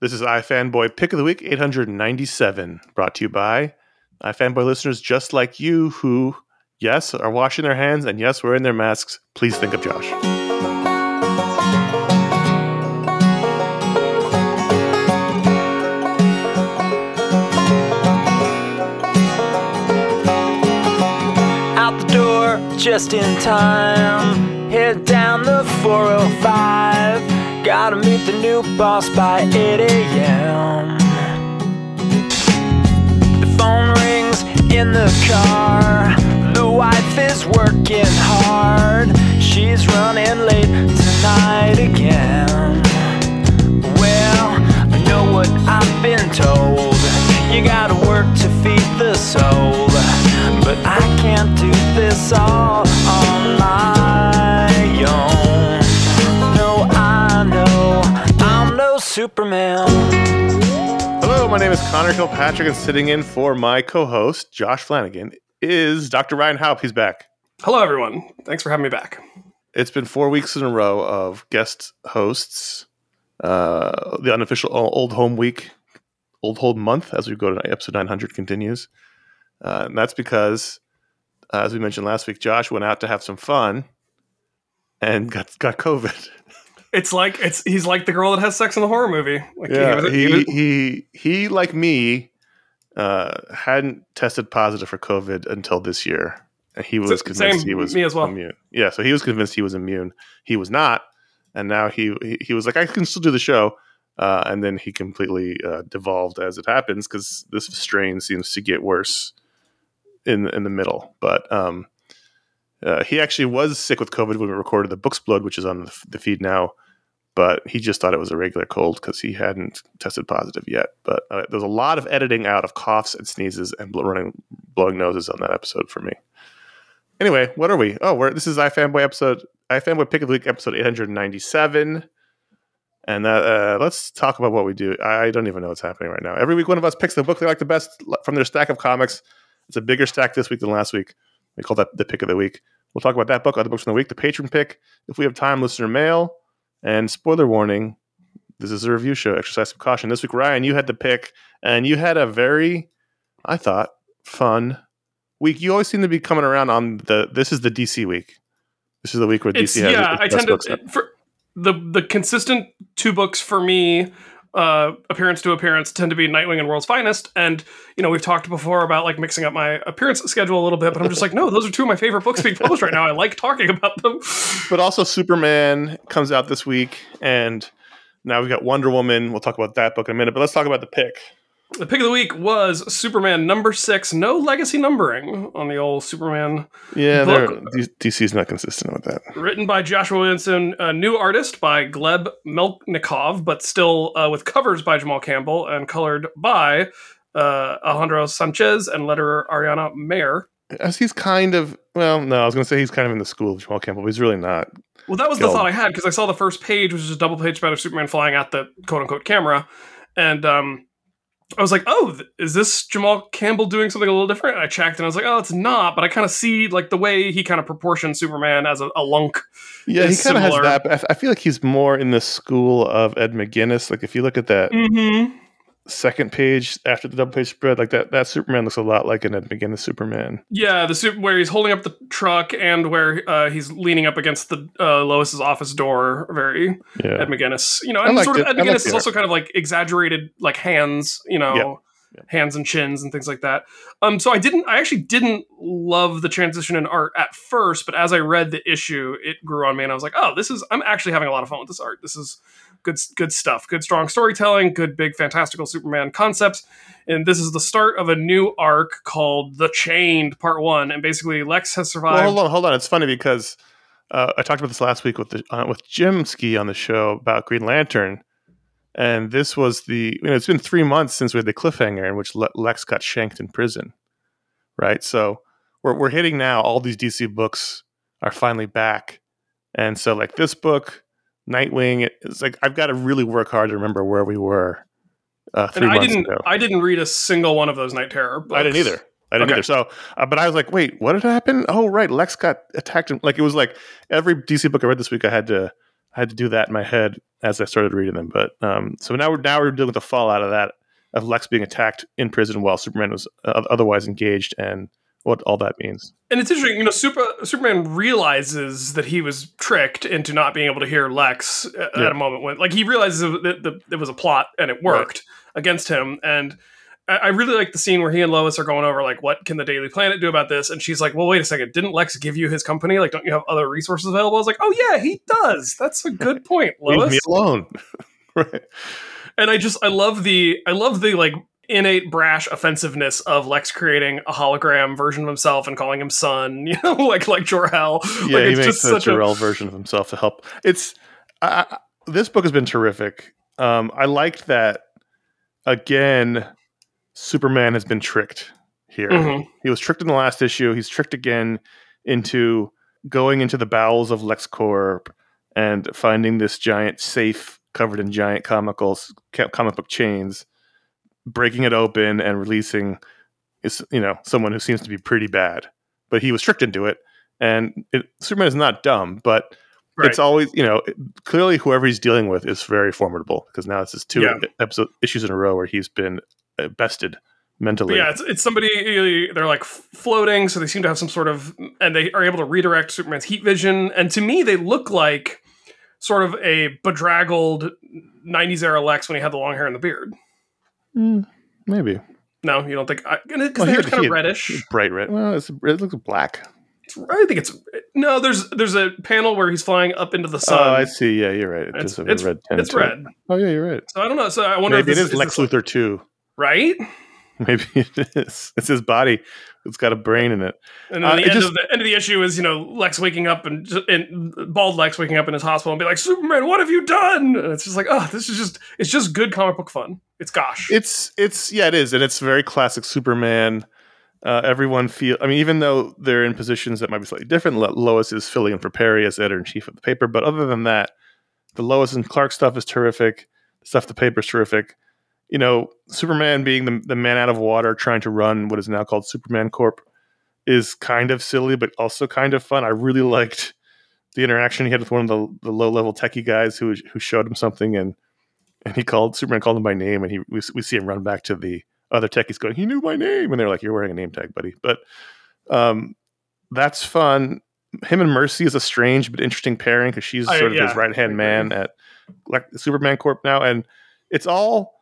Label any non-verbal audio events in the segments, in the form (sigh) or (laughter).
This is iFanboy Pick of the Week 897, brought to you by iFanboy listeners just like you who, yes, are washing their hands and yes, wearing their masks. Please think of Josh. out the door just in time. Head down the 405. Gotta meet the new boss by 8 a.m. The phone rings in the car. The wife is working hard. She's running late tonight again. Well, I know what I've been told. You gotta work to feed the soul. But I can't do this all on Superman. Hello, my name is Conor Kilpatrick, and sitting in for my co host, Josh Flanagan, is Dr. Ryan Haupt. He's back. Hello, everyone. Thanks for having me back. It's been four weeks in a row of guest hosts. Uh, the unofficial Old Home Week, Old Home Month, as we go to episode 900, continues. Uh, and that's because, uh, as we mentioned last week, Josh went out to have some fun and got got COVID. (laughs) It's like it's he's like the girl that has sex in the horror movie. Like Yeah, was- he was- he he like me uh, hadn't tested positive for COVID until this year, and he was S- convinced he was me as well. immune. Yeah, so he was convinced he was immune. He was not, and now he he, he was like, I can still do the show. Uh, and then he completely uh, devolved as it happens because this strain seems to get worse in in the middle. But um, uh, he actually was sick with COVID when we recorded the Books Blood, which is on the, the feed now. But he just thought it was a regular cold because he hadn't tested positive yet. But uh, there's a lot of editing out of coughs and sneezes and bl- running blowing noses on that episode for me. Anyway, what are we? Oh, we're this is iFanboy episode iFanboy Pick of the Week episode 897. And uh, uh, let's talk about what we do. I don't even know what's happening right now. Every week, one of us picks the book they like the best from their stack of comics. It's a bigger stack this week than last week. We call that the pick of the week. We'll talk about that book, other books from the week, the patron pick. If we have time, listener mail, and spoiler warning. This is a review show. Exercise some caution. This week, Ryan, you had the pick, and you had a very, I thought, fun week. You always seem to be coming around on the. This is the DC week. This is the week where it's DC has yeah. I tend to for the the consistent two books for me. Uh, appearance to appearance tend to be Nightwing and World's Finest, and you know we've talked before about like mixing up my appearance schedule a little bit, but I'm just like, no, those are two of my favorite books being published right now. I like talking about them. But also, Superman comes out this week, and now we've got Wonder Woman. We'll talk about that book in a minute. But let's talk about the pick. The pick of the week was Superman number six, no legacy numbering on the old Superman Yeah, DC's not consistent with that. written by Joshua Williamson, a new artist by Gleb Melnikov, but still uh, with covers by Jamal Campbell and colored by uh, Alejandro Sanchez and letterer Ariana Maher. As he's kind of well, no, I was going to say he's kind of in the school of Jamal Campbell, but he's really not. Well, that was Go. the thought I had because I saw the first page, which is a double page spread of Superman flying at the quote unquote camera, and um, I was like, "Oh, is this Jamal Campbell doing something a little different?" And I checked, and I was like, "Oh, it's not." But I kind of see like the way he kind of proportions Superman as a, a lunk. Yeah, he kind of has that. But I, f- I feel like he's more in the school of Ed McGuinness. Like if you look at that, Mm-hmm. Second page after the double page spread, like that that Superman looks a lot like an Ed McGuinness Superman. Yeah, the suit where he's holding up the truck and where uh, he's leaning up against the uh, Lois's office door. Very Yeah. Ed McGuinness. You know, and sort of it. Ed McGuinness is also kind of like exaggerated, like hands. You know, hands and chins and things like that. Um, so I didn't. I actually didn't love the transition in art at first, but as I read the issue, it grew on me, and I was like, oh, this is. I'm actually having a lot of fun with this art. This is good, good stuff. Good, strong storytelling. Good, big, fantastical Superman concepts. And this is the start of a new arc called The Chained Part One. And basically, Lex has survived. Well, hold on, hold on. It's funny because uh, I talked about this last week with the uh, with Jim Ski on the show about Green Lantern, and this was the you know it's been three months since we had the cliffhanger in which Le- Lex got shanked in prison, right? So we're we're hitting now. All these DC books are finally back, and so like this book, Nightwing, it's like I've got to really work hard to remember where we were uh, three and I months didn't. ago. I didn't read a single one of those Knight Terror. Books. I didn't either. I didn't Okay. either. So, uh, but I was like, wait, what had happened? Oh, right, Lex got attacked. And, like it was like every DC book I read this week, I had to, I had to do that in my head as I started reading them. But um, so now we're now we're dealing with the fallout of that of Lex being attacked in prison while Superman was uh, otherwise engaged, and what all that means. And it's interesting, you know, Super, Superman realizes that he was tricked into not being able to hear Lex at, Yeah. at a moment when, like, he realizes that that it was a plot and it worked against him. And I, I really like the scene where he and Lois are going over, like, what can the Daily Planet do about this? And she's like, well, wait a second, didn't Lex give you his company? Like, don't you have other resources available? I was like, oh yeah, he does. That's a good point, Lois. (laughs) Leave me alone. (laughs) right. and I just I love the I love the like innate brash offensive-ness of Lex creating a hologram version of himself and calling him son, (laughs) you know, like like Jor-El. Yeah, like he it's makes just a such a Jor-El version of himself to help. It's I, this book has been terrific. Um, I liked that again. Superman has been tricked here. Mhm. He was tricked in the last issue. He's tricked again into going into the bowels of LexCorp and finding this giant safe covered in giant comicals, comic book chains, breaking it open and releasing, is you know, someone who seems to be pretty bad. But he was tricked into it, and it, Superman is not dumb, but Right. it's always you know clearly whoever he's dealing with is very formidable because now it's just two Yeah. episode issues in a row where he's been uh, bested mentally. But yeah, it's, it's somebody they're like floating, so they seem to have some sort of, and they are able to redirect Superman's heat vision. And to me, they look like sort of a bedraggled '90s era Lex when he had the long hair and the beard. Mm, maybe No, you don't think? Because Well, the he hair's had- kind he of had- reddish. bright red. Well, it's, it looks black. I think it's no. There's there's a panel where he's flying up into the sun. Oh, I see. Yeah, you're right. It It's- a it's- red tint. it's to it. red. Oh, yeah, you're right. So I don't know. So I wonder Maybe if it this is Lex this- Luthor too. right? (laughs) Maybe it is. It's his body. It's got a brain in it. And then Uh, the end just- of the end of the issue is you know Lex waking up and, and bald Lex waking up in his hospital and be like Superman, what have you done? And it's just like oh, this is just it's just good comic book fun. It's gosh. It's it's yeah, it is, and it's very classic Superman. Uh, everyone feel. I mean, even though they're in positions that might be slightly different, Lo- Lois is filling in for Perry as editor in chief of the paper. But other than that, the Lois and Clark stuff is terrific. The stuff the paper is terrific. You know, Superman being the the man out of water, trying to run what is now called Superman Corp, is kind of silly, but also kind of fun. I really liked the interaction he had with one of the, the low level techie guys who who showed him something and and he called Superman called him by name and he we, we see him run back to the other techies going he knew my name. And they're like you're wearing a name tag buddy. But um that's fun. Him and Mercy is a strange but interesting pairing because she's I- sort of yeah, his right hand man at like Superman Corp now. And it's all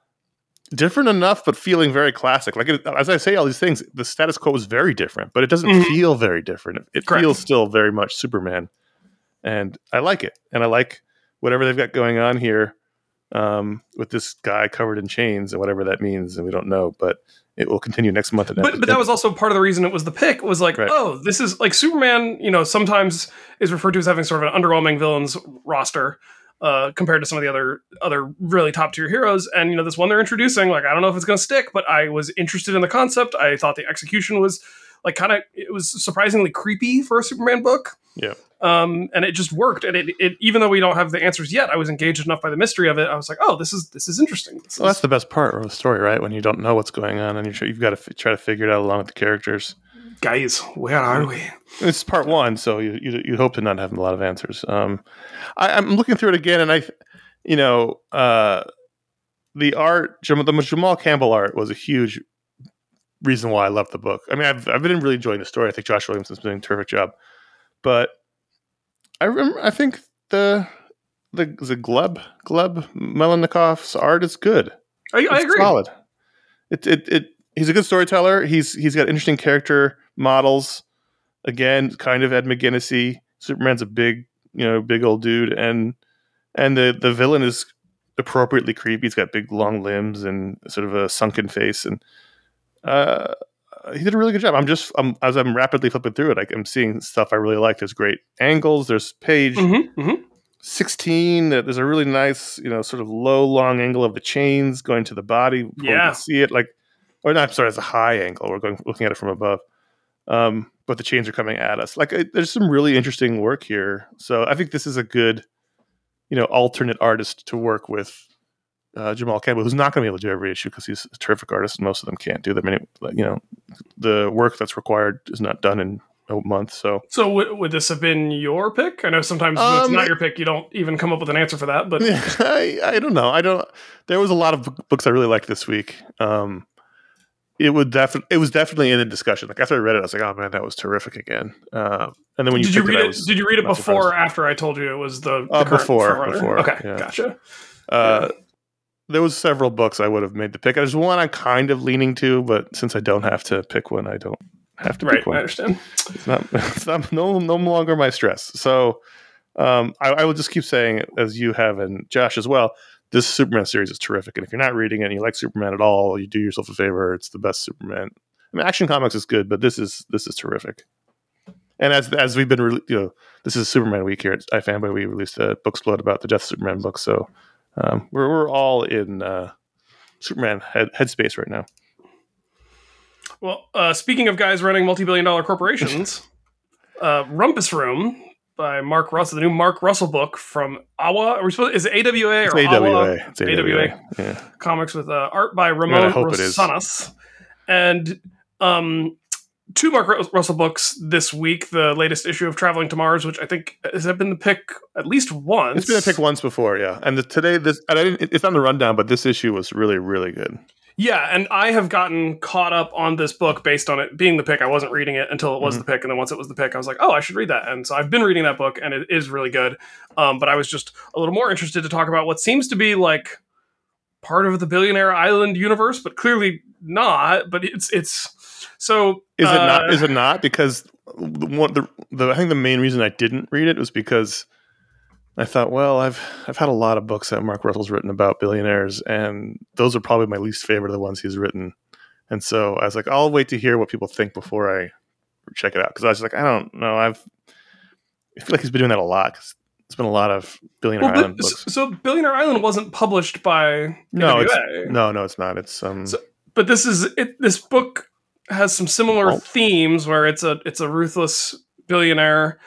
different enough but feeling very classic like it, as I say all these things the status quo is very different but it doesn't Mhm. feel very different it feels still very much Superman and I like it, and I like whatever they've got going on here um, with this guy covered in chains and whatever that means, and we don't know, but it will continue next month. but but that was also part of the reason it was the pick was like Right. oh this is like Superman you know sometimes is referred to as having sort of an underwhelming villains roster uh, compared to some of the other other really top tier heroes and you know this one they're introducing like I don't know if it's going to stick but I was interested in the concept I thought the execution was like kind of it was surprisingly creepy for a Superman book Yeah. um, and it just worked and it, it even though we don't have the answers yet I was engaged enough by the mystery of it I was like oh this is this is interesting this well, is- that's the best part of the story, right? When you don't know what's going on, and you're, you've got to f- try to figure it out along with the characters. Guys where are we It's part one, so you you you hope to not have a lot of answers. Um, I, I'm looking through it again, and I, you know, uh, the art, the Jamal Campbell art was a huge reason why I loved the book. I mean, I've I've been really enjoying the story. I think Josh Williamson's doing a terrific job, but I remember I think the the the Gleb Gleb Melnikov's art is good. I, I agree. Solid. It, it it he's a good storyteller. He's he's got interesting character models. Again, kind of Ed McGuinness-y. Superman's a big, you know, big old dude, and and the the villain is appropriately creepy. He's got big long limbs and sort of a sunken face, and uh, he did a really good job. I'm just I'm, as I'm rapidly flipping through it, I, I'm seeing stuff I really like. There's great angles. There's page Mm-hmm, mm-hmm. 16 that there's a really nice you know sort of low long angle of the chains going to the body Yeah. see it like or not I'm sorry it's a high angle we're going looking at it from above um but the chains are coming at us like there's some really interesting work here so i think this is a good you know alternate artist to work with uh, Jamal Campbell, who's not going to be able to do every issue because he's a terrific artist, and most of them can't do them. I mean, you know, the work that's required is not done in a month. So So w- would this have been your pick? I know sometimes when it's Um, not your pick, you don't even come up with an answer for that. But (laughs) I, I don't know. I don't. There was a lot of b- books I really liked this week. Um, it would definitely. It was definitely in the discussion. Like after I read it, I was like, "Oh man, that was terrific again." Um, and then when you did you read I it? was did you read it before or surprised. after I told you it was the, the Uh, before, before, Okay, yeah. gotcha. Uh, there was several books I would have made the pick. There's one I'm kind of leaning to, but since I don't have to pick one, I don't have to Right, pick I one. understand. It's not. (laughs) It's not. No. No longer my stress. So, um, I, I will just keep saying, as you have and Josh as well. This Superman series is terrific, and if you're not reading it and you like Superman at all, you do yourself a favor. It's the best Superman. I mean, Action Comics is good, but this is this is terrific. And as as we've been, re- you know, this is Superman week here at iFanboy. We released a book split about the Death of Superman book, so um, we're we're all in uh, Superman head, headspace right now. Well, uh, speaking of guys running multi-billion dollar corporations, (laughs) uh, Rumpus Room by Mark Russell, the new Mark Russell book from Awa. Are we supposed? Is it AWA It's or AWA. Awa It's AWA. AWA. Yeah. Comics with uh, art by Ramon hope it is. Rosanas, and um, two Mark Russell books this week. The latest issue of Traveling to Mars, which I think has been the pick at least once. It's been a pick once before, yeah. And the, today, this and I didn't. It's on the rundown, but this issue was really, really good. Yeah, and I have gotten caught up on this book based on it being the pick. I wasn't reading it until it was Mhm. the pick, and then once it was the pick, I was like, "Oh, I should read that." And so I've been reading that book, and it is really good. Um, but I was just a little more interested to talk about what seems to be like part of the Billionaire Island universe, but clearly not. But it's it's so Is it uh, not? Is it not? Because the, one, the, the I think the main reason I didn't read it was because I thought, well, I've I've had a lot of books that Mark Russell's written about billionaires, and those are probably my least favorite of the ones he's written. And so I was like, I'll wait to hear what people think before I check it out because I was like, I don't know, I've I feel like he's been doing that a lot because it's been a lot of Billionaire well, Island books. so Billionaire Island wasn't published by No, no, no, it's not. It's um, So- but this is it, this book has some similar Oh. themes where it's a it's a ruthless billionaire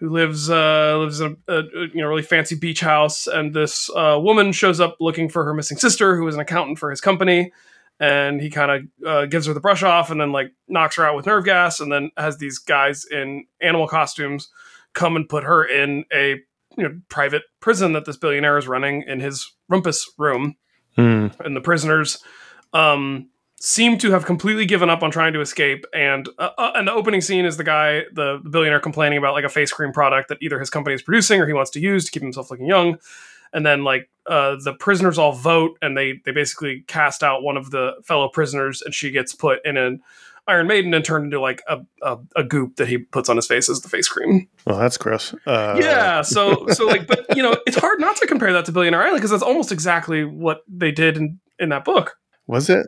who lives uh lives in a, a you know really fancy beach house. And this uh, woman shows up looking for her missing sister who is an accountant for his company. And he kind of uh, gives her the brush off and then like knocks her out with nerve gas and then has these guys in animal costumes come and put her in a you know private prison that this billionaire is running in his rumpus room hmm. and the prisoners. Um, seem to have completely given up on trying to escape. And uh, uh, and the opening scene is the guy, the, the billionaire, complaining about like a face cream product that either his company is producing or he wants to use to keep himself looking young. And then like uh, the prisoners all vote, and they they basically cast out one of the fellow prisoners, and she gets put in an Iron Maiden and turned into like a, a, a goop that he puts on his face as the face cream. well, that's gross. Uh, yeah, so so like, but you know, it's hard not to compare that to Billionaire Island because that's almost exactly what they did in in that book. was it?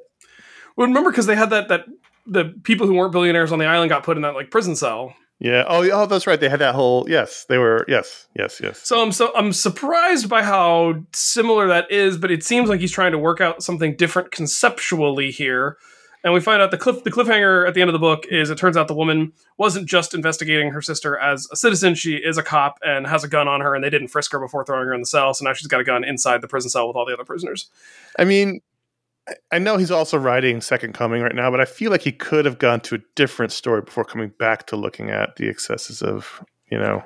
Well, remember because they had that that the people who weren't billionaires on the island got put in that like prison cell. Yeah. Oh, oh, that's right. They had that whole. Yes, they were. Yes, yes, yes. So I'm so I'm surprised by how similar that is, but it seems like he's trying to work out something different conceptually here. And we find out the cliff the cliffhanger at the end of the book is it turns out the woman wasn't just investigating her sister as a citizen, she is a cop and has a gun on her and they didn't frisk her before throwing her in the cell, so now she's got a gun inside the prison cell with all the other prisoners. I mean, I- know he's also writing Second Coming right now, but I feel like he could have gone to a different story before coming back to looking at the excesses of you know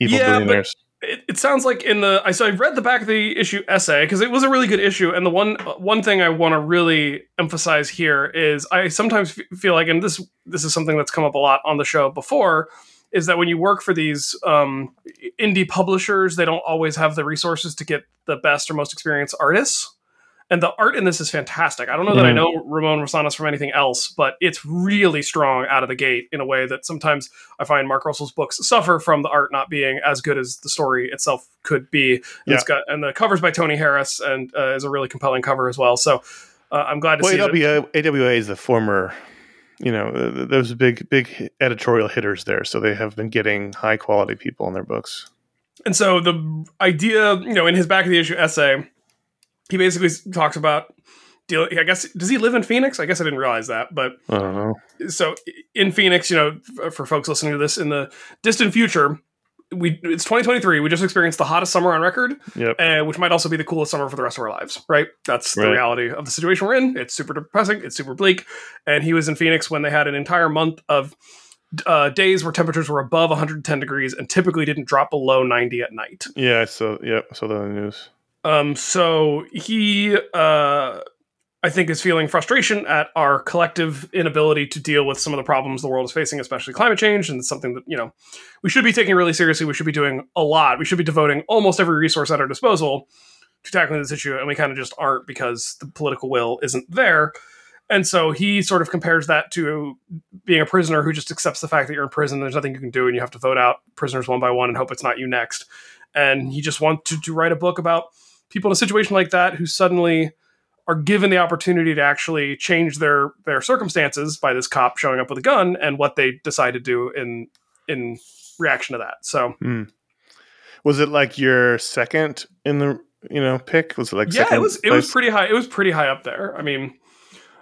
evil Yeah, but- billionaires. it, it sounds like in the I so I read the back of the issue essay because it was a really good issue, and the one one thing I want to really emphasize here is I sometimes feel like, and this this is something that's come up a lot on the show before, is that when you work for these um, indie publishers, they don't always have the resources to get the best or most experienced artists and the art in this is fantastic. I don't know that I Mhm. know Ramon Rosanas from anything else, but it's really strong out of the gate in a way that sometimes I find Mark Russell's books suffer from the art not being as good as the story itself could be. And It's got and the covers by Tony Harris and uh, is a really compelling cover as well. So uh, I'm glad to Well, see that. AWA, AWA is the former, you know, uh, those big big editorial hitters there, so they have been getting high quality people in their books. And so the idea, you know, in his back of the issue essay, he basically talks about deal. I guess does he live in Phoenix? I guess I didn't realize that, but I don't know. so in Phoenix, you know, for folks listening to this in the distant future, we it's 2023. We just experienced the hottest summer on record, Yep. uh, which might also be the coolest summer for the rest of our lives. Right? That's the reality of the situation we're in. It's super depressing. It's super bleak. And he was in Phoenix when they had an entire month of uh, days where temperatures were above 110 degrees and typically didn't drop below 90 at night. Yeah. So yeah. So the news. Um, so he, uh, I think, is feeling frustration at our collective inability to deal with some of the problems the world is facing, especially climate change, and it's something that you know we should be taking really seriously. We should be doing a lot. We should be devoting almost every resource at our disposal to tackling this issue, and we kind of just aren't because the political will isn't there. And so he sort of compares that to being a prisoner who just accepts the fact that you're in prison. There's nothing you can do, and you have to vote out prisoners one by one and hope it's not you next. And he just wants to, to write a book about people in a situation like that who suddenly are given the opportunity to actually change their their circumstances by this cop showing up with a gun and what they decide to do in in reaction to that. So hmm. Was it like your second in the you know pick? Was it like yeah, it was it was pretty high. It was pretty high up there. I mean,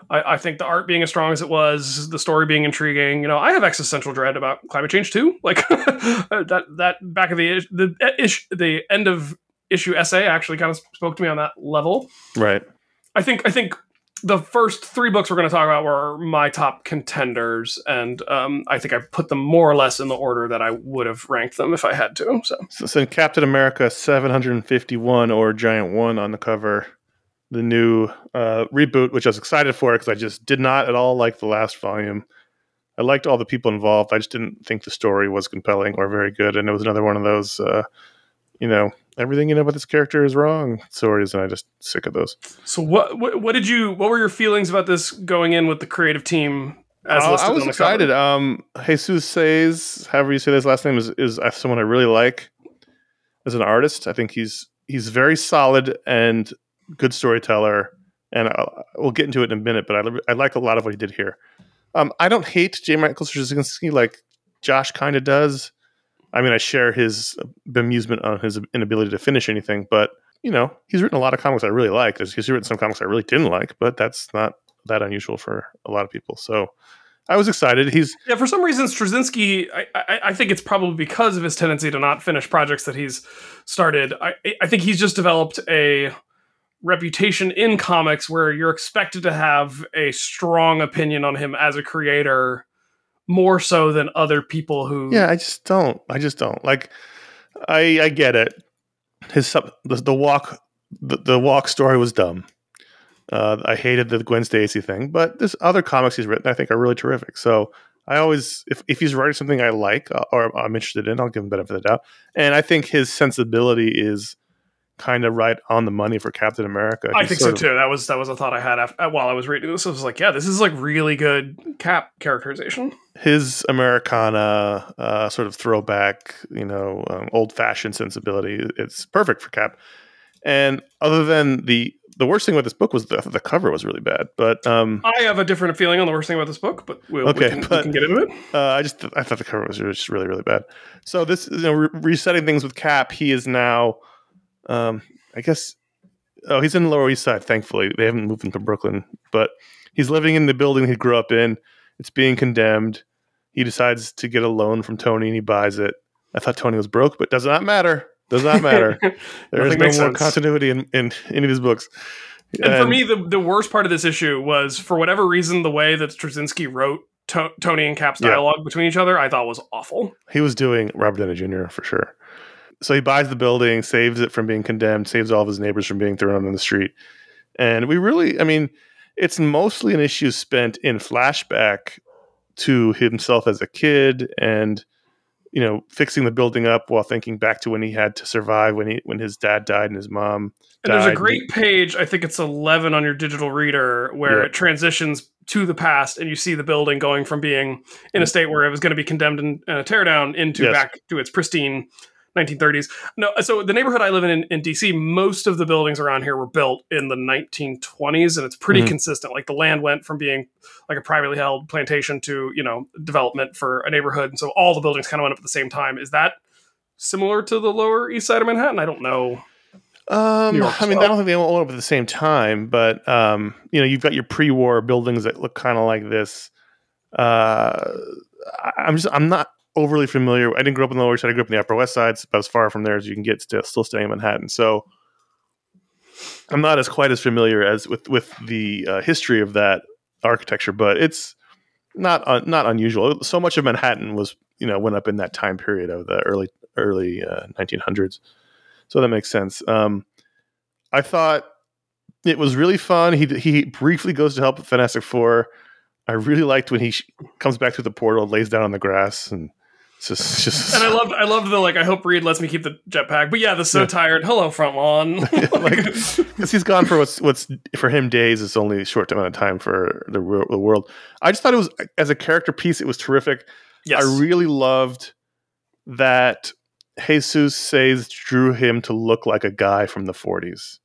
I, I think the art being as strong as it was, the story being intriguing. You know, I have existential dread about climate change too. Like (laughs) that that back of the the ish, the end of issue essay actually kind of spoke to me on that level. right. I think I think the first three books we're going to talk about were my top contenders, and um, I think I put them more or less in the order that I would have ranked them if I had to. So So, so Captain America 751 or Giant One on the cover, the new uh, reboot, which I was excited for because I just did not at all like the last volume. I liked all the people involved. I just didn't think the story was compelling or very good, and it was another one of those, uh, you know, everything you know about this character is wrong stories, and I just sick of those. So what, what what did you what were your feelings about this going in with the creative team as Uh, I was excited. cover? Um, Jesús Saiz, however you say his last name, is is uh, someone I really like as an artist. I think he's he's very solid and good storyteller, and I'll, we'll get into it in a minute. But I I like a lot of what he did here. Um, I don't hate J. Michael Straczynski like Josh kind of does. I mean, I share his bemusement on his inability to finish anything, but you know, he's written a lot of comics I really like. He's written some comics I really didn't like, but that's not that unusual for a lot of people. So I was excited. He's Yeah, for some reason, Straczynski, I, I, I think it's probably because of his tendency to not finish projects that he's started. I, I think he's just developed a reputation in comics where you're expected to have a strong opinion on him as a creator more so than other people who. Yeah, I just don't. I just don't like. I I get it. His sub- the, the walk the, the walk story was dumb. Uh, I hated the Gwen Stacy thing, but there's other comics he's written I think are really terrific. So I always, if, if he's writing something I like uh, or I'm interested in, I'll give him benefit of the doubt. And I think his sensibility is kind of right on the money for Captain America. I He's think so of- too. That was that was a thought I had after, while I was reading this. I was like, yeah, this is like really good Cap characterization. his Americana uh, sort of throwback, you know, um, old fashioned sensibility. It's perfect for Cap. And other than the the worst thing about this book was the the cover was really bad. But um, I have a different feeling on the worst thing about this book, but we'll, Okay, we, can, we can get into it. uh, I just I thought the cover was just really really bad. So this you know re- resetting things with Cap. He is now, um, I guess. Oh, he's in the Lower East Side. Thankfully, they haven't moved him to Brooklyn, but he's living in the building he grew up in. It's being condemned. He decides to get a loan from Tony, and he buys it. I thought Tony was broke, but does not matter. Does not matter. (laughs) there is no more sense. continuity in, in any of his books. And for me, the, the worst part of this issue was, for whatever reason, the way that Straczynski wrote to- Tony and Cap's Yeah. dialogue between each other, I thought was awful. he was doing Robert Downey Jr. for sure. So he buys the building, saves it from being condemned, saves all of his neighbors from being thrown on the street. And we really, I mean, it's mostly an issue spent in flashback to himself as a kid and you know fixing the building up while thinking back to when he had to survive when he when his dad died and his mom And there's a great page, I think it's 11 on your digital reader, where Yeah. it transitions to the past and you see the building going from being in a mm. state where it was going to be condemned in, in a teardown into Yes. back to its pristine 1930s. No, so the neighborhood I live in, in in DC, most of the buildings around here were built in the 1920s and it's pretty Mhm. consistent. Like the land went from being like a privately held plantation to, you know, development for a neighborhood. And so all the buildings kind of went up at the same time. Is that similar to the lower east side of Manhattan? I don't know. Um, I mean, well. I don't think they all went up at the same time, but um, you know, you've got your pre-war buildings that look kind of like this. Uh, I'm just, I'm not overly familiar. I didn't grow up in the Lower East Side. I grew up in the Upper West Side. It's about as far from there as you can get. Still, still staying in Manhattan, so I'm not as quite as familiar as with with the uh, history of that architecture. But it's not un, not unusual. So much of Manhattan was, you know, went up in that time period of the early early uh, 1900s. So that makes sense. Um, I thought it was really fun. He he briefly goes to help Fantastic Four. I really liked when he sh- comes back through the portal, lays down on the grass, and just it's just And I loved, I loved the like. I hope Reed lets me keep the jetpack. But yeah, the so Yeah. tired. Hello, front lawn. (laughs) like (laughs) because he's gone for what's what's for him days is only a short amount of time for the, wor- the world. I just thought it was as a character piece, it was terrific. yes, I really loved that Jesús Saiz drew him to look like a guy from the 40s.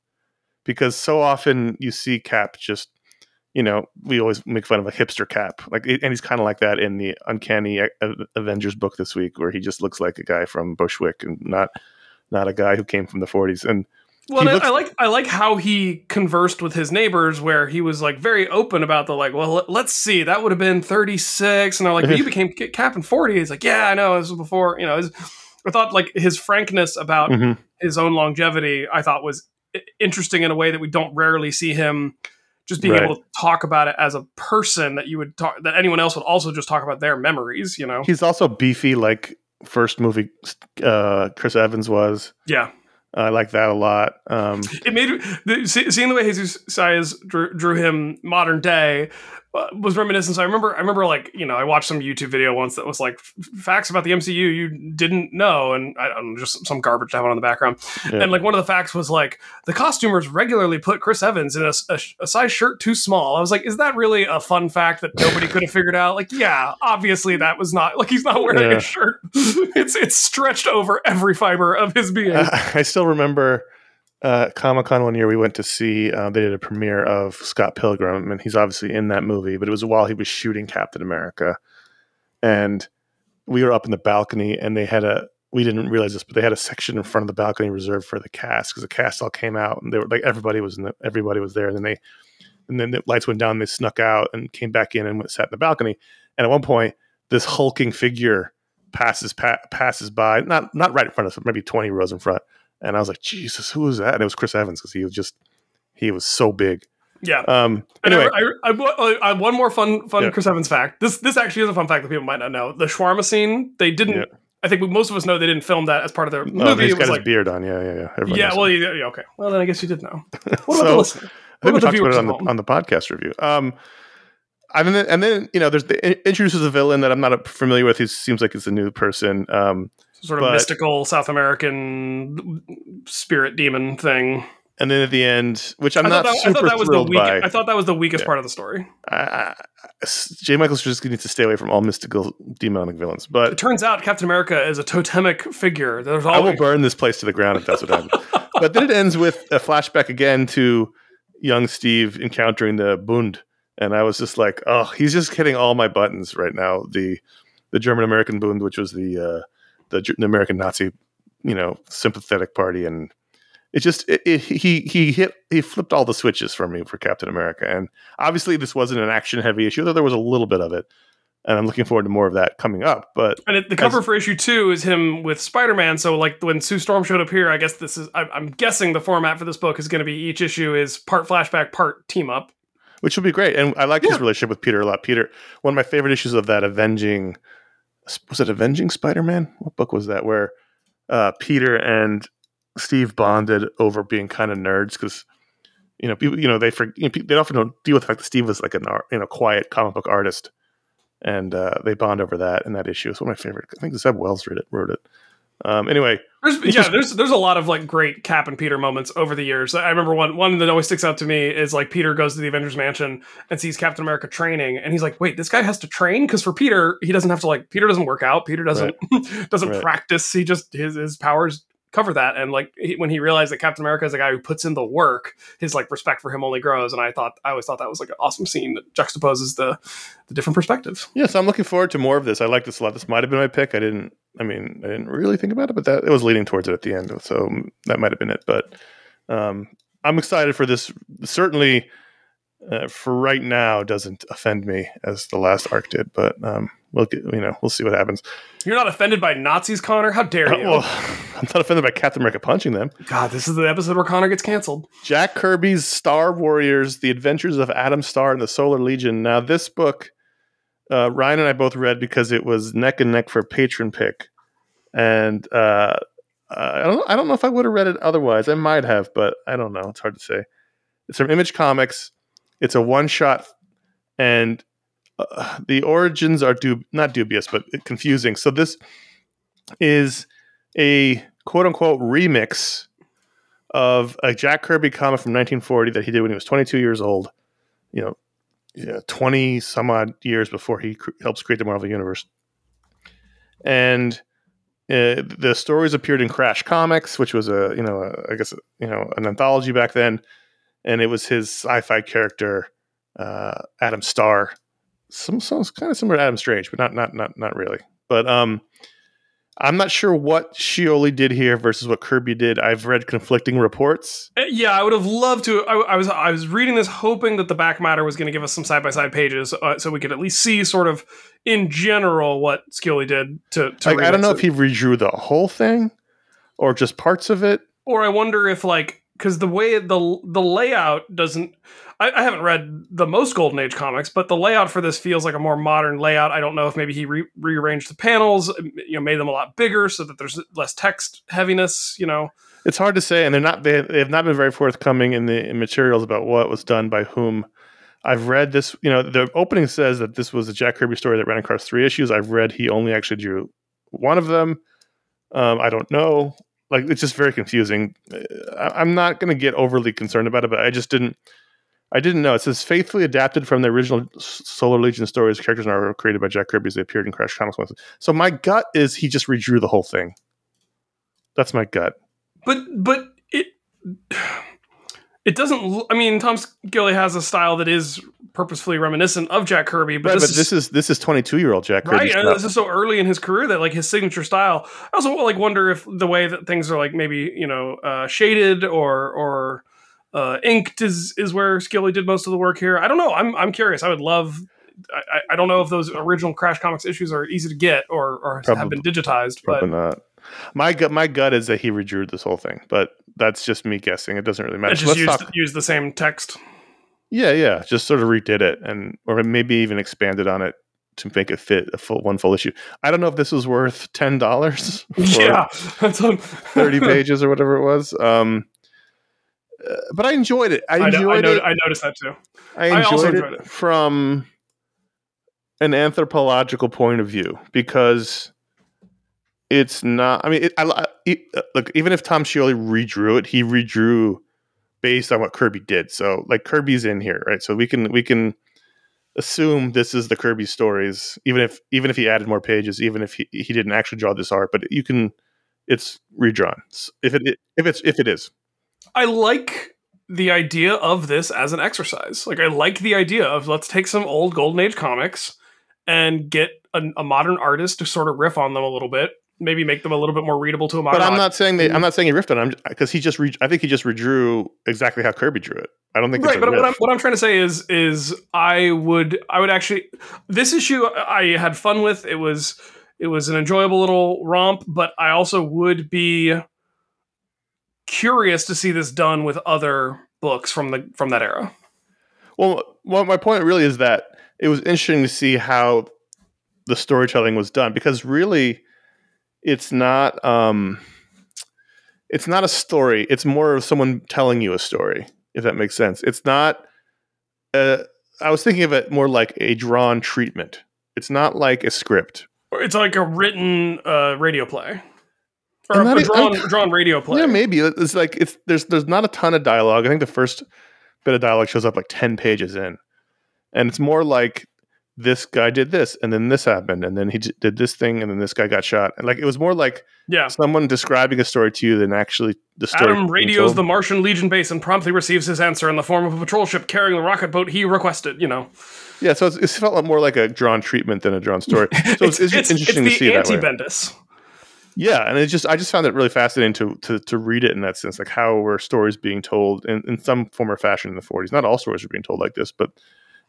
Because so often you see Cap just, you know, we always make fun of a hipster Cap. Like, and he's kind of like that in the Uncanny A- A- Avengers book this week, where he just looks like a guy from Bushwick and not not a guy who came from the 40s. And Well, looks- I like I like how he conversed with his neighbors, where he was like very open about the like. Well, let- let's see, that would have been thirty six, and they're like, but you (laughs) became Ca- Cap in forty. He's like, yeah, I know, this was before. You know, his- I thought like his frankness about Mhm. his own longevity, I thought was interesting in a way that we don't rarely see him just being Right. able to talk about it as a person that you would talk that anyone else would also just talk about their memories. You know, he's also beefy, like first movie uh, Chris Evans was. yeah. I like that a lot. Um, it made the, see- seeing the way Jesús Saiz drew, drew him modern day Uh, was reminiscent. So I remember, I remember like you know, I watched some YouTube video once that was like f- facts about the MCU you didn't know, and I don't know, just some garbage to have on in the background. Yeah. And like one of the facts was like the costumers regularly put Chris Evans in a, a a size shirt too small. I was like, is that really a fun fact that nobody could have figured out? Like, yeah, obviously that was not like he's not wearing Yeah. a shirt. (laughs) it's it's stretched over every fiber of his being. I still remember uh, Comic Con one year we went to see. Uh, they did a premiere of Scott Pilgrim, and he's obviously in that movie. But it was while he was shooting Captain America, and we were up in the balcony, and they had a. We didn't realize this, but they had a section in front of the balcony reserved for the cast because the cast all came out, and they were like everybody was in the, everybody was there. And then they, and then the lights went down, they snuck out and came back in and went, sat in the balcony. And at one point, this hulking figure passes pa- passes by, not not right in front of us, maybe twenty rows in front. And I was like, Jesus, who was that? And it was Chris Evans because he was just he was so big. yeah. Um, anyway, I, I, I, I, one more fun, fun Yeah. Chris Evans fact. This, this actually is a fun fact that people might not know. The shawarma scene, they didn't. Yeah. I think most of us know they didn't film that as part of their oh, movie. he's It got his like, beard on. Yeah, yeah, yeah. Everyone yeah, well, yeah, yeah, okay. Well, then I guess you did know. (laughs) What about So, the listener? I think we the talked about it on the on the podcast review. Um, and then and then you know, there's the introduces a villain that I'm not familiar with. He seems like it's a new person. Um, Sort of but- mystical South American spirit demon thing. and then at the end, which I'm I not that, I super thought that was the thrilled weak, by. I thought that was the weakest Yeah. part of the story. I, I, J. Michael Straczynski needs to stay away from all mystical demonic villains. But it turns out Captain America is a totemic figure. There's I will burn this place to the ground if that's what happens. (laughs) but then it ends with a flashback again to young Steve encountering the Bund, and I was just like, oh, he's just hitting all my buttons right now. The the German American Bund, which was the uh, the, the American Nazi, you know, sympathetic party, and it just it, it, he he hit he flipped all the switches for me for Captain America, and obviously this wasn't an action heavy issue, though there was a little bit of it, and I'm looking forward to more of that coming up. But And it, the cover As- for issue two is him with Spider Man. So, like when Sue Storm showed up here, I guess this is. I, I'm guessing the format for this book is going to be each issue is part flashback, part team up. which would be great. And I like his relationship with Peter a lot. Peter, one of my favorite issues of that Avenging, was it Avenging Spider Man? What book was that? Where uh, Peter and Steve bonded over being kind of nerds because you know people you know they for, you know, they often don't deal with the fact that Steve was like an art, you know quiet comic book artist, and uh, they bond over that and that issue. It's one of my favorite. I think Zeb Wells wrote it. Wrote it. Um, anyway, There's, yeah, there's there's a lot of like great Cap and Peter moments over the years. I remember one one that always sticks out to me is like Peter goes to the Avengers mansion and sees Captain America training, and he's like, "Wait, this guy has to train?" Because for Peter, he doesn't have to like Peter doesn't work out. Peter doesn't (laughs) doesn't Right. practice. He just his his powers cover that. And like he, when he realized that Captain America is a guy who puts in the work, his like respect for him only grows. And I thought I always thought that was like an awesome scene that juxtaposes the the different perspectives. yeah, so I'm looking forward to more of this. I like this a lot. This might have been my pick. I didn't. I mean, I didn't really think about it, but that it was leading towards it at the end, so that might have been it. But um, I'm excited for this. Certainly, uh, for right now, doesn't offend me as the last arc did. But um, we'll get, you know we'll see what happens. You're not offended by Nazis, Conor? How dare Uh, you? well, (laughs) I'm not offended by Captain America punching them. God, this is the episode where Conor gets canceled. Jack Kirby's Starr Warriors: The Adventures of Adam Starr and the Solar Legion. Now, this book, uh, Ryan and I both read because it was neck and neck for patron pick, and uh, I don't. I don't know if I would have read it otherwise. I might have, but I don't know. It's hard to say. It's from Image Comics. It's a one shot, and uh, the origins are dub- not dubious, but confusing. So this is a quote unquote remix of a Jack Kirby comic from 1940 that he did when he was 22 years old. You know, yeah, 20 some odd years before he cr- helps create the Marvel Universe. And uh, the stories appeared in Crash Comics, which was a you know a, I guess you know an anthology back then, and it was his sci-fi character uh, Adam Starr. Some sounds kind of similar to Adam Strange, but not not not not really. But um, I'm not sure what Scioli did here versus what Kirby did. I've read conflicting reports. Uh, Yeah, I would have loved to. I, I was I was reading this hoping that the back matter was going to give us some side by side pages, uh, so we could at least see sort of in general what Scioli did to. to Like, I don't know it. if he redrew the whole thing or just parts of it. or I wonder if like because the way the the layout doesn't. I, I haven't read the most Golden Age comics, but the layout for this feels like a more modern layout. I don't know if maybe he re- rearranged the panels, you know, made them a lot bigger so that there's less text heaviness. You know, It's hard to say, and they're not. They, they have not been very forthcoming in the in materials about what was done by whom. I've read this. You know, the opening says that this was a Jack Kirby story that ran across three issues. I've read he only actually drew one of them. Um, I don't know. Like it's just very confusing. I, I'm not going to get overly concerned about it, but I just didn't. I didn't know. It says faithfully adapted from the original Solar Legion stories. Characters are created by Jack Kirby as they appeared in Crash Comics. So my gut is he just redrew the whole thing. That's my gut. but but it it doesn't. I mean, Tom Scioli has a style that is purposefully reminiscent of Jack Kirby, but Right, this but is this is this is 22 year old Jack Kirby. right and this is so early in his career that like his signature style i also like wonder if the way that things are like maybe you know uh, shaded or or uh, inked is is where Scioli did most of the work here i don't know i'm i'm curious i would love I, I- don't know if those original Crash Comics issues are easy to get or, or have been digitized, Probably but not. My gut, my gut is that he redrew this whole thing, but that's just me guessing. It doesn't really matter. it just used, talk- the same text. Yeah, yeah, just sort of redid it, and or maybe even expanded on it to make it fit a full one full issue. I don't know if this was worth ten dollars, (laughs) Yeah, that's on (laughs) thirty pages or whatever it was. Um, uh, but I enjoyed it. I I, know, I, enjoyed know, it. I noticed that too. I I enjoyed, also it, enjoyed it. from an anthropological point of view because it's not. I mean, it, I, it, uh, look. Even if Tom Scioli redrew it, he redrew based on what Kirby did. So, like Kirby's in here, right? So we can we can assume this is the Kirby stories, even if even if he added more pages, even if he, he didn't actually draw this art. But you can, it's redrawn. If it if it's if it is. I like the idea of this as an exercise. Like I like the idea of let's take some old golden age comics and get a, a modern artist to sort of riff on them a little bit, maybe make them a little bit more readable to a modern. But I'm not saying that I'm mm. not saying he riffed on him because he just re- I think he just redrew exactly how Kirby drew it. I don't think right. it's a But what I'm what I'm trying to say is is I would I would actually this issue I had fun with. It was it was an enjoyable little romp, but I also would be curious to see this done with other books from the from that era. well, well, my point really is that it was interesting to see how the storytelling was done because really, it's not. um it's not a story. It's more of someone telling you a story, if that makes sense. It's not. Uh, I was thinking of it more like a drawn treatment. It's not like a script. Or It's like a written uh, radio play, or a, a drawn drawn radio play. Yeah, maybe it's like it's there's there's not a ton of dialogue. I think the first bit of dialogue shows up like ten pages in, and it's more like this guy did this, and then this happened, and then he did this thing, and then this guy got shot. And like it was more like Yeah. someone describing a story to you than actually the story. Adam radios told. the Martian Legion base and promptly receives his answer in the form of a patrol ship carrying the rocket boat he requested. You know, Yeah, so it's, it felt more like a drawn treatment than a drawn story. (laughs) So it's, it's, just interesting it's to see that way. Yeah, and it just I just found it really fascinating to to to read it in that sense, like how were stories being told in, in some form or fashion in the 40s. Not all stories were being told like this, but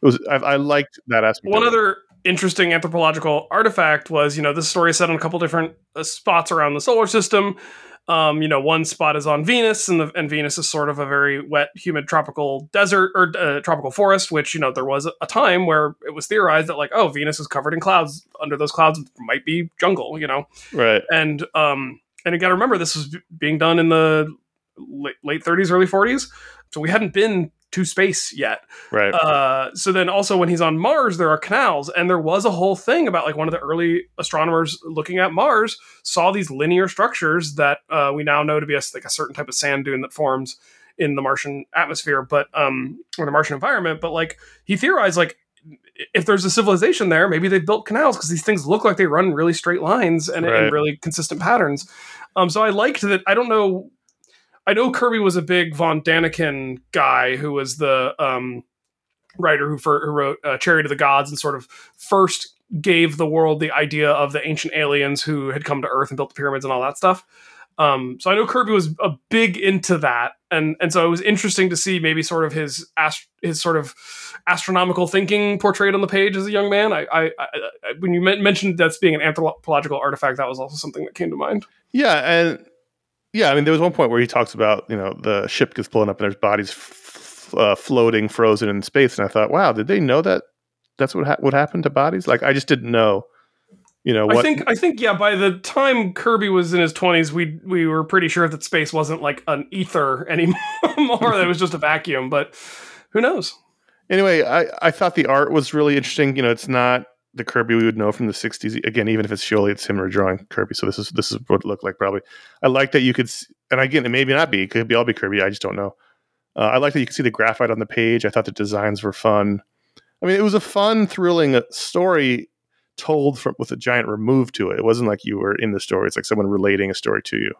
was I, I liked that aspect. One other interesting anthropological artifact was, you know, this story is set on a couple different uh, spots around the solar system. Um, you know, one spot is on Venus, and the and Venus is sort of a very wet, humid tropical desert or uh, tropical forest. Which you know, there was a time where it was theorized that like, oh, Venus is covered in clouds. Under those clouds might be jungle. You know, right. and um, and you got to remember this was being done in the late, late 30s, early 40s, so we hadn't been to space yet. Right. Uh, so then also when he's on Mars, there are canals, and there was a whole thing about like one of the early astronomers looking at Mars saw these linear structures that uh, we now know to be a, like a certain type of sand dune that forms in the Martian atmosphere, but um, or the Martian environment. But like he theorized, like if there's a civilization there, maybe they built canals because these things look like they run really straight lines and, Right. and really consistent patterns. Um, so I liked that. I don't know. I know Kirby was a big Von Daniken guy who was the um, writer who, fir- who wrote uh, Chariot of the Gods and sort of first gave the world the idea of the ancient aliens who had come to Earth and built the pyramids and all that stuff. Um, so I know Kirby was a big into that, and and so it was interesting to see maybe sort of his ast- his sort of astronomical thinking portrayed on the page as a young man. I, I, I, I when you mentioned that's being an anthropological artifact, that was also something that came to mind. Yeah, and yeah, I mean, there was one point where he talks about you know the ship gets blown up and there's bodies f- uh, floating, frozen in space, and I thought, wow, did they know that that's what ha- what happened to bodies? Like, I just didn't know. You know what? I think I think yeah. By the time Kirby was in his twenties, we we were pretty sure that space wasn't like an ether (laughs) anymore. that it was just a vacuum. But who knows? anyway, I, I thought the art was really interesting. You know, it's not the Kirby we would know from the '60s. Again, even if it's Scioli, it's him or drawing Kirby. So this is this is what it looked like probably. I like that you could, s- and again, it may not be. It could be all be Kirby. I just don't know. Uh, I like that you could see the graphite on the page. I thought the designs were fun. I mean, it was a fun, thrilling uh, story told from with a giant remove to it. It wasn't like you were in the story. It's like someone relating a story to you.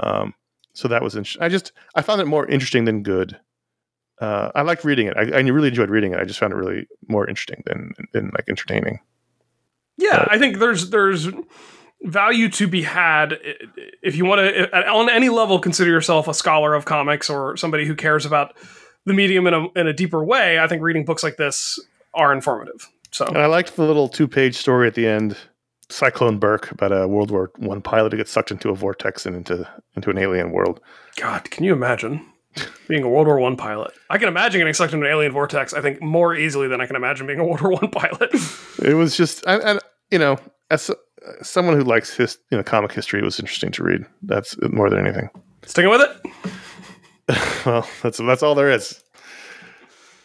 Um, so that was interesting. I just I found it more interesting than good uh, I liked reading it. I, I really enjoyed reading it. I just found it really more interesting than than like entertaining. Yeah, But- I think there's there's value to be had if you want to on any level consider yourself a scholar of comics or somebody who cares about the medium in a in a deeper way. I think reading books like this are informative. So And I liked the little two page story at the end, Cyclone Burke, about a World War One pilot who gets sucked into a vortex and into into an alien world. God, can you imagine being a World War One pilot? I can imagine getting sucked into an alien vortex. I think more easily than I can imagine being a (laughs) World War One pilot. It was just, and, and you know, as uh, someone who likes his you know comic history, it was interesting to read. That's more than anything. Sticking with it. (laughs) well, that's that's all there is.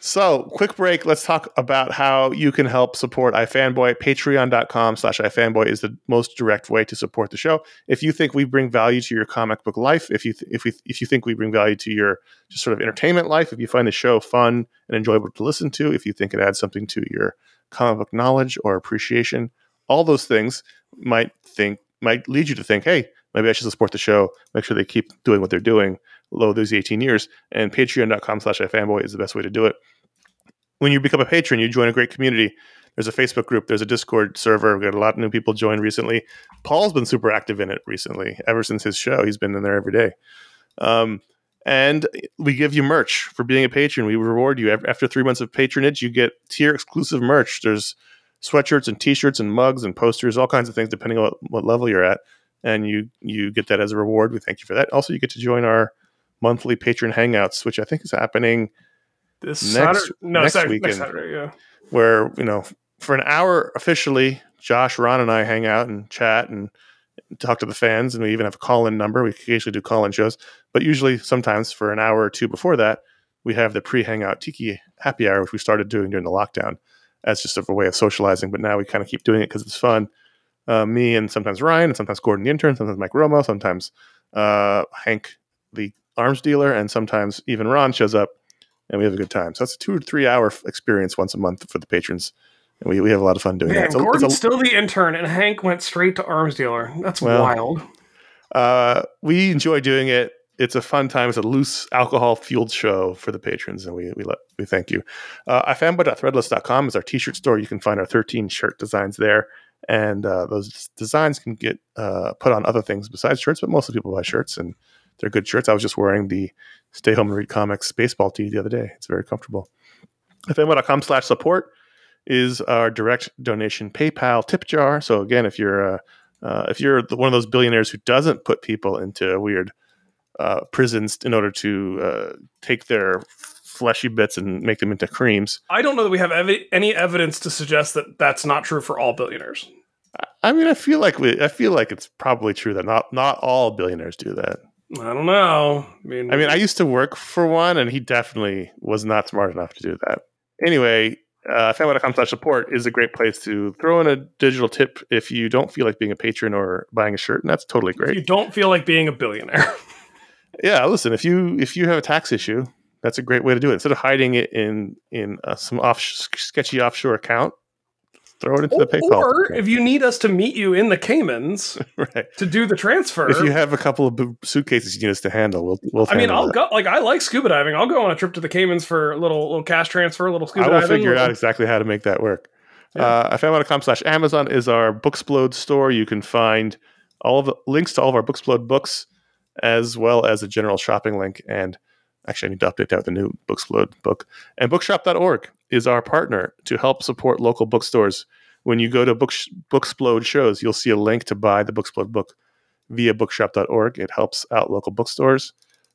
So, quick break. Let's talk about how you can help support iFanboy. Patreon.com slash iFanboy is the most direct way to support the show. If you think we bring value to your comic book life, if you th- if we if you think we bring value to your just sort of entertainment life, if you find the show fun and enjoyable to listen to, if you think it adds something to your comic book knowledge or appreciation, all those things might think might lead you to think, hey, maybe I should support the show, make sure they keep doing what they're doing low those 18 years. And patreon.com slash ifanboy is the best way to do it. When you become a patron, you join a great community. There's a Facebook group, there's a Discord server. We've got a lot of new people join recently. Paul's been super active in it recently, ever since his show. He's been in there every day. Um, and we give you merch for being a patron. We reward you after three months of patronage. You get tier exclusive merch. There's sweatshirts and T-shirts and mugs and posters, all kinds of things, depending on what, what level you're at. And you you get that as a reward. We thank you for that. Also, you get to join our monthly patron hangouts, which I think is happening This Next- Saturday, no, next Saturday, weekend. next Saturday, yeah. where you know for an hour officially josh ron and i hang out and chat and talk to the fans, and we even have a call in number. We occasionally do call in shows, but usually, sometimes for an hour or two before that, we have the pre hangout Tiki happy hour, which we started doing during the lockdown as just a way of socializing. But now we kind of keep doing it because it's fun. Uh, me and sometimes Ryan, and sometimes Gordon the intern, sometimes Mike Romo, sometimes uh, Hank the arms dealer, and sometimes even Ron shows up, and we have a good time. So that's a two or three hour experience once a month for the patrons. And we, we have a lot of fun doing Man, that. It's Gordon's a- still the intern, and Hank went straight to arms dealer. That's Well, wild. Uh, we enjoy doing it. It's a fun time. It's a loose alcohol fueled show for the patrons, and we we let, we thank you. Uh, ifanboy.threadless.com is our t-shirt store. You can find our 13 shirt designs there, and uh, those designs can get uh, put on other things besides shirts, but mostly people buy shirts, and they're good shirts. I was just wearing the Stay Home and Read Comics baseball tee the other day. It's very comfortable. ifanboy.com slash support is our direct donation PayPal tip jar. So again, if you're uh, uh, if you're the, one of those billionaires who doesn't put people into weird uh, prisons in order to uh, take their fleshy bits and make them into creams, I don't know that we have ev- any evidence to suggest that that's not true for all billionaires. I mean, I feel like we, I feel like it's probably true that not not all billionaires do that. I don't know. I mean, I mean, I used to work for one, and he definitely was not smart enough to do that. Anyway, uh, ifanboy.com slash support is a great place to throw in a digital tip if you don't feel like being a patron or buying a shirt, and that's totally great. if you don't feel like being a billionaire. (laughs) Yeah, listen, if you if you have a tax issue, that's a great way to do it. Instead of hiding it in in uh, some off sketchy offshore account, throw it into the PayPal. or account. if you need us to meet you in the Caymans (laughs) right. to do the transfer. If you have a couple of suitcases you need us to handle, we'll we'll. I mean, I'll that. go. Like, I like scuba diving. I'll go on a trip to the Caymans for a little little cash transfer, a little scuba I will diving. figure little- out exactly how to make that work. Yeah. Uh, slash Amazon is our Booksplode store. You can find all of the links to all of our Booksplode books, as well as a general shopping link. And actually, I need to update that with the new Booksplode book. And bookshop.org is our partner to help support local bookstores. When you go to book, Booksplode shows, you'll see a link to buy the Booksplode book via bookshop.org. It helps out local bookstores.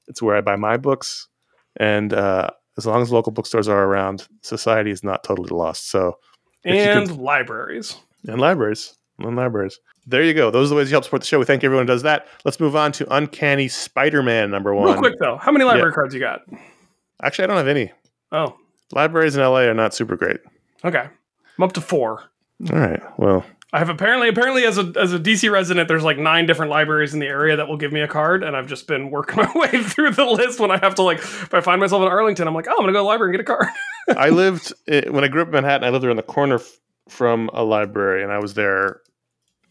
It's where I buy my books. And uh, as long as local bookstores are around, society is not totally lost. So, and can- libraries. and libraries, and libraries. There you go. Those are the ways you help support the show. We thank everyone who does that. Let's move on to Uncanny Spider-Man number one. Real quick though, how many library cards you got? Actually, I don't have any. Oh, Libraries in LA are not super great. okay. I'm up to four. All right. Well, I have apparently apparently as a as a DC resident, there's like nine different libraries in the area that will give me a card, and I've just been working (laughs) my way through the list. When I have to like, if I find myself in Arlington, I'm like, oh, I'm gonna go to the library and get a card. (laughs) I lived when I grew up in Manhattan. I lived around the corner f- from a library, and I was there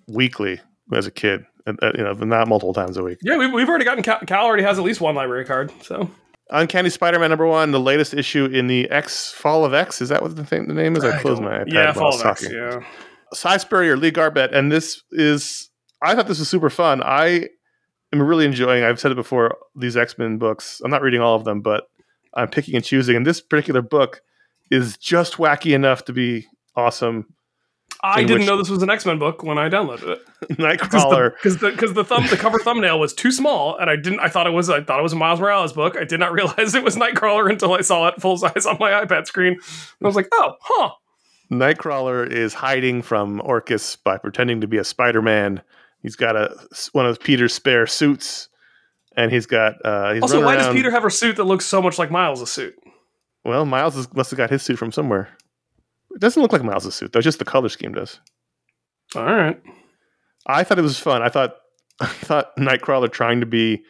weekly as a kid. Uh, you know, not multiple times a week. yeah, we've, we've already gotten Cal, Cal already has at least one library card. So Uncanny Spider-Man number one, the latest issue in the X Fall of X. Is that what the thing the name is? I, closed my iPad yeah, Fall of X, yeah. Si Spurrier, Lee Garbett, and this is I thought this was super fun. I am really enjoying. I've said it before. These X Men books. I'm not reading all of them, but I'm picking and choosing. And this particular book is just wacky enough to be awesome. I didn't know this was an X Men book when I downloaded it. (laughs) Nightcrawler. because the because the thumb the cover thumbnail was too small, and I didn't. I thought it was I thought it was a Miles Morales book. I did not (laughs) realize it was Nightcrawler until I saw it full size on my iPad screen. And I was like, oh, huh. Nightcrawler is hiding from Orcus by pretending to be a Spider-Man. He's got a one of Peter's spare suits, and he's got. Uh, he's Also, why does Peter have a suit that looks so much like Miles' suit? Well, Miles must have got his suit from somewhere. It doesn't look like Miles' suit though. Just the color scheme does. All right. I thought it was fun. I thought (laughs) I thought Nightcrawler trying to be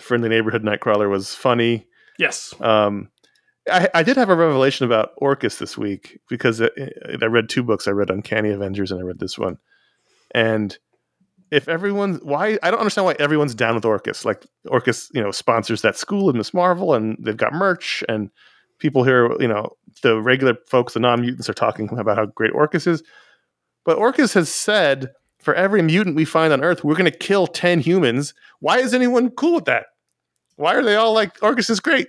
friendly neighborhood Nightcrawler was funny. Yes. Um, I, I did have a revelation about Orcus this week because I, I read two books. I read Uncanny Avengers and I read this one. And if everyone, why I don't understand why everyone's down with Orcus. Like Orcus, you know, sponsors that school in Miss Marvel, and they've got merch, and people here, you know, the regular folks, the non mutants, are talking about how great Orcus is. But Orcus has said for every mutant we find on Earth, we're going to kill ten humans. Why is anyone cool with that? Why are they all like Orcus is great?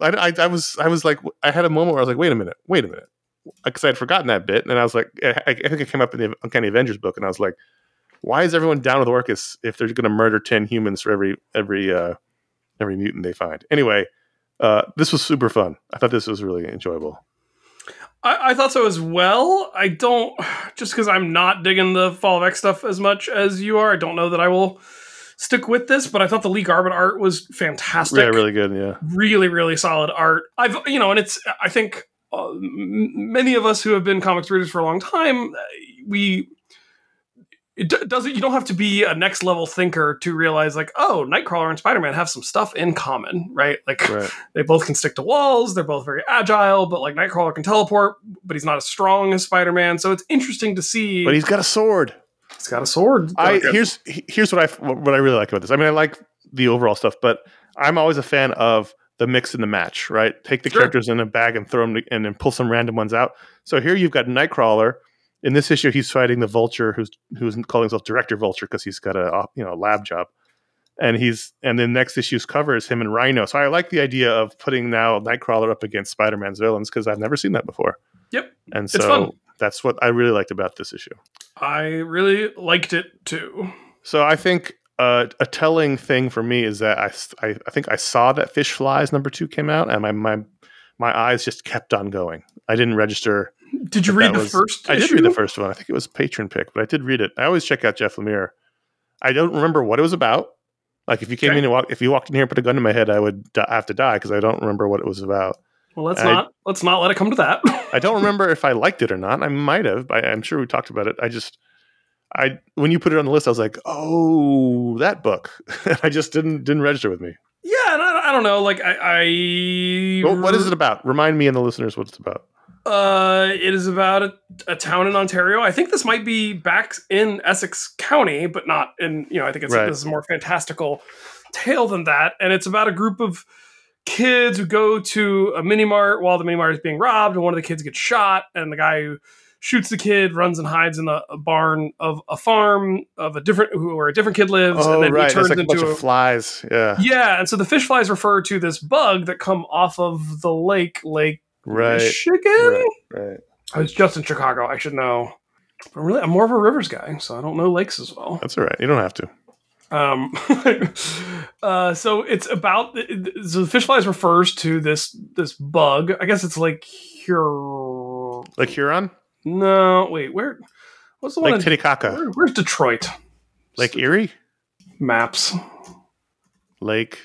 I, I, I was I was like I had a moment where I was like, wait a minute, wait a minute, because I'd forgotten that bit, and I was like, I, I think it came up in the Uncanny Avengers book, and I was like, why is everyone down with Orcus if they're going to murder ten humans for every every uh, every mutant they find? Anyway, uh, this was super fun. I thought this was really enjoyable. I, I thought so as well. I don't (sighs) just because I'm not digging the Fall of X stuff as much as you are. I don't know that I will stick with this, but I thought the Lee Garbett art was fantastic. Yeah, really good. Yeah. really really solid art i've you know and it's i think uh, m- many of us who have been comics readers for a long time uh, we it d- doesn't you don't have to be a next level thinker to realize like oh nightcrawler and spider-man have some stuff in common right like Right. (laughs) they both can stick to walls they're both very agile but like nightcrawler can teleport but he's not as strong as spider-man so it's interesting to see But he's got a sword. he's got a sword I Like, here's here's what I what I really like about this. I mean, I like the overall stuff, but I'm always a fan of the mix and the match. Right? Take the Sure. characters in a bag and throw them, and then pull some random ones out. So here you've got Nightcrawler. In this issue, he's fighting the Vulture, who's who's calling himself Director Vulture because he's got a uh, you know lab job, and he's and then next issue's cover is him and Rhino. So I like the idea of putting now Nightcrawler up against Spider Man's villains because I've never seen that before. Yep. and so that's what I really liked about this issue. i really liked it too So I think uh, a telling thing for me is that I I think I saw that Fishflies number two came out, and my my my eyes just kept on going. I didn't register. Did you read the was- first I did issue? read the first one. I think it was patron pick, but I did read it. I always check out Jeff Lemire. I don't remember what it was about. Like if you came Okay. in and walk, if you walked in here and put a gun to my head, I would have to die because I don't remember what it was about. Well, let's I- not let's not let it come to that. (laughs) I don't (laughs) remember if I liked it or not. I might have. I, I'm sure we talked about it. I just, I when you put it on the list, I was like, oh, that book. (laughs) I just didn't didn't register with me. yeah, and I, I don't know. Like I, I What, what is it about? Remind me and the listeners what it's about. Uh, it is about a, a town in Ontario. I think this might be back in Essex County, but not in. You know, I think it's Right. this is a more fantastical tale than that, and it's about a group of kids who go to a mini mart while the mini mart is being robbed, and one of the kids gets shot, and the guy who shoots the kid runs and hides in a, a barn of a farm of a different where a different kid lives, and then he turns like a bunch into of flies. Yeah, yeah, and so the fish flies refer to this bug that come off of the lake, Lake right, Michigan. right, right. I was just in Chicago. I should know. But really, I'm more of a rivers guy, so I don't know lakes as well. That's all right. You don't have to. Um, (laughs) uh, so it's about so the fish flies refers to this this bug. I guess it's like here. Like Huron, No, wait, where? What's the one? Lake Titicaca, where- where's Detroit? Lake Erie, Maps. Lake.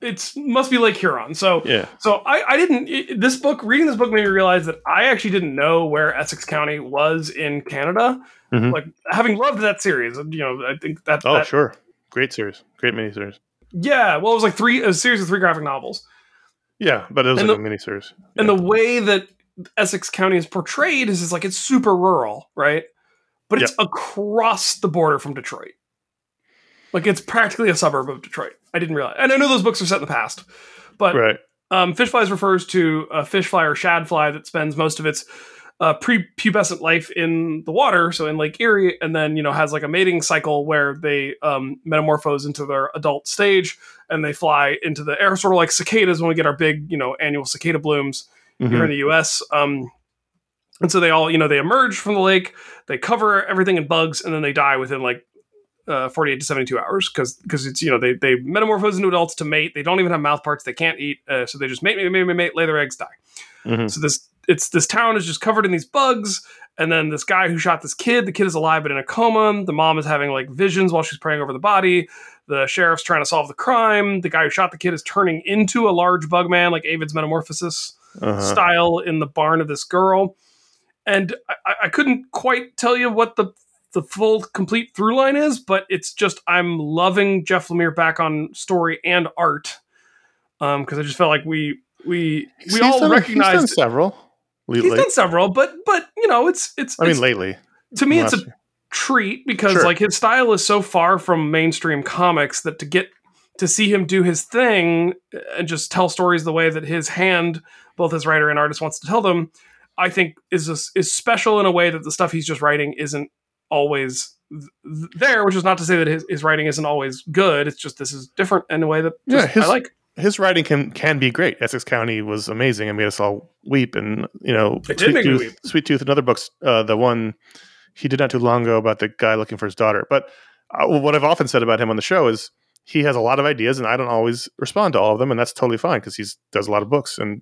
It's must be Lake Huron. So Yeah, So I, I didn't it- this book reading this book made me realize that I actually didn't know where Essex County was in Canada. Mhm. Like having loved that series, you know, I think that, Oh, that- sure. Great series. Great miniseries. yeah. Well, it was like three a series of three graphic novels, Yeah, but it was And like the- a miniseries. and the way that Essex County is portrayed is, is like it's super rural, right? But it's across the border from Detroit. Like it's practically a suburb of Detroit. I didn't realize, and I know those books are set in the past, but right. Um, fish flies refers to a fish fly or shad fly that spends most of its uh, prepubescent life in the water, so in Lake Erie, and then you know has like a mating cycle where they um, metamorphose into their adult stage and they fly into the air, sort of like cicadas when we get our big you know annual cicada blooms here Mhm. in the U.S. Um, and so they all you know they emerge from the lake, they cover everything in bugs, and then they die within like uh, 48 to 72 hours because because it's you know they they metamorphose into adults to mate. They don't even have mouth parts. They can't eat, uh, so they just mate, mate, mate, mate, mate, lay their eggs, die. Mhm. So this it's this town is just covered in these bugs, and then this guy who shot this kid, the kid is alive but in a coma. The mom is having like visions while she's praying over the body. The sheriff's trying to solve the crime. The guy who shot the kid is turning into a large bug man, like Ovid's Metamorphosis Uh-huh. style in the barn of this girl. And I, I couldn't quite tell you what the the full complete through line is, but it's just I'm loving Jeff Lemire back on story and art. Um, because I just felt like we we we He's all done- He's done recognized several. he's done several, but but you know it's it's, I mean, lately. to me it's a year. treat because Sure. like his style is so far from mainstream comics that to get to see him do his thing and just tell stories the way that his hand both as writer and artist wants to tell them i think is a, is special in a way that the stuff he's just writing isn't always th- th- there which is not to say that his, his writing isn't always good it's just this is different in a way that Yeah, his- i like his writing can can be great. Essex County was amazing and made us all weep. And you know, It did make me Tooth. Sweet Tooth, and other books. Uh, the one he did not too long ago about the guy looking for his daughter. But uh, what I've often said about him on the show is he has a lot of ideas, and I don't always respond to all of them, and that's totally fine because he does a lot of books. And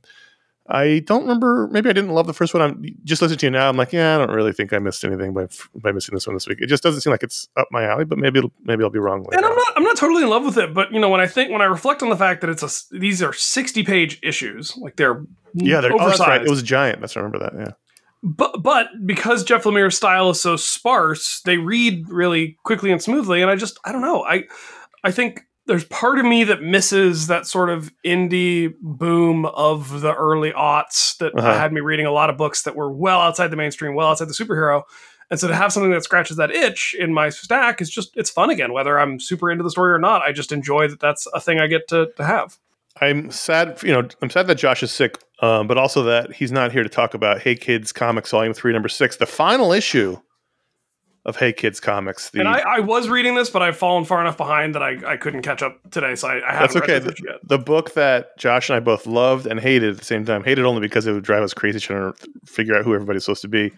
I don't remember. Maybe I didn't love the first one. I'm just listening to you now. I'm like, yeah, I don't really think I missed anything by by missing this one this week. It just doesn't seem like it's up my alley. But maybe it'll, maybe I'll be wrong. later and I'm not I'm not totally in love with it, but you know when I think when I reflect on the fact that it's a these are 60 page issues, like they're yeah, they're, oh, oversized. right. It was giant. That's I remember that. Yeah. but but because Jeff Lemire's style is so sparse, they read really quickly and smoothly. And I just I don't know. I I think there's part of me that misses that sort of indie boom of the early aughts that Uh-huh. had me reading a lot of books that were well outside the mainstream, well outside the superhero. And so to have something that scratches that itch in my stack is just it's fun again. Whether I'm super into the story or not, I just enjoy that that's a thing I get to, to have. I'm sad. You know, I'm sad that Josh is sick, um, but also that he's not here to talk about Hey Kids Comics Volume Three, Number Six, the final issue of Hey Kids Comics. The, And I, I was reading this, but I've fallen far enough behind that I, I couldn't catch up today. So I, I haven't That's okay. The, yet. the book that Josh and I both loved and hated at the same time. Hated only because it would drive us crazy trying to figure out who everybody's supposed to be.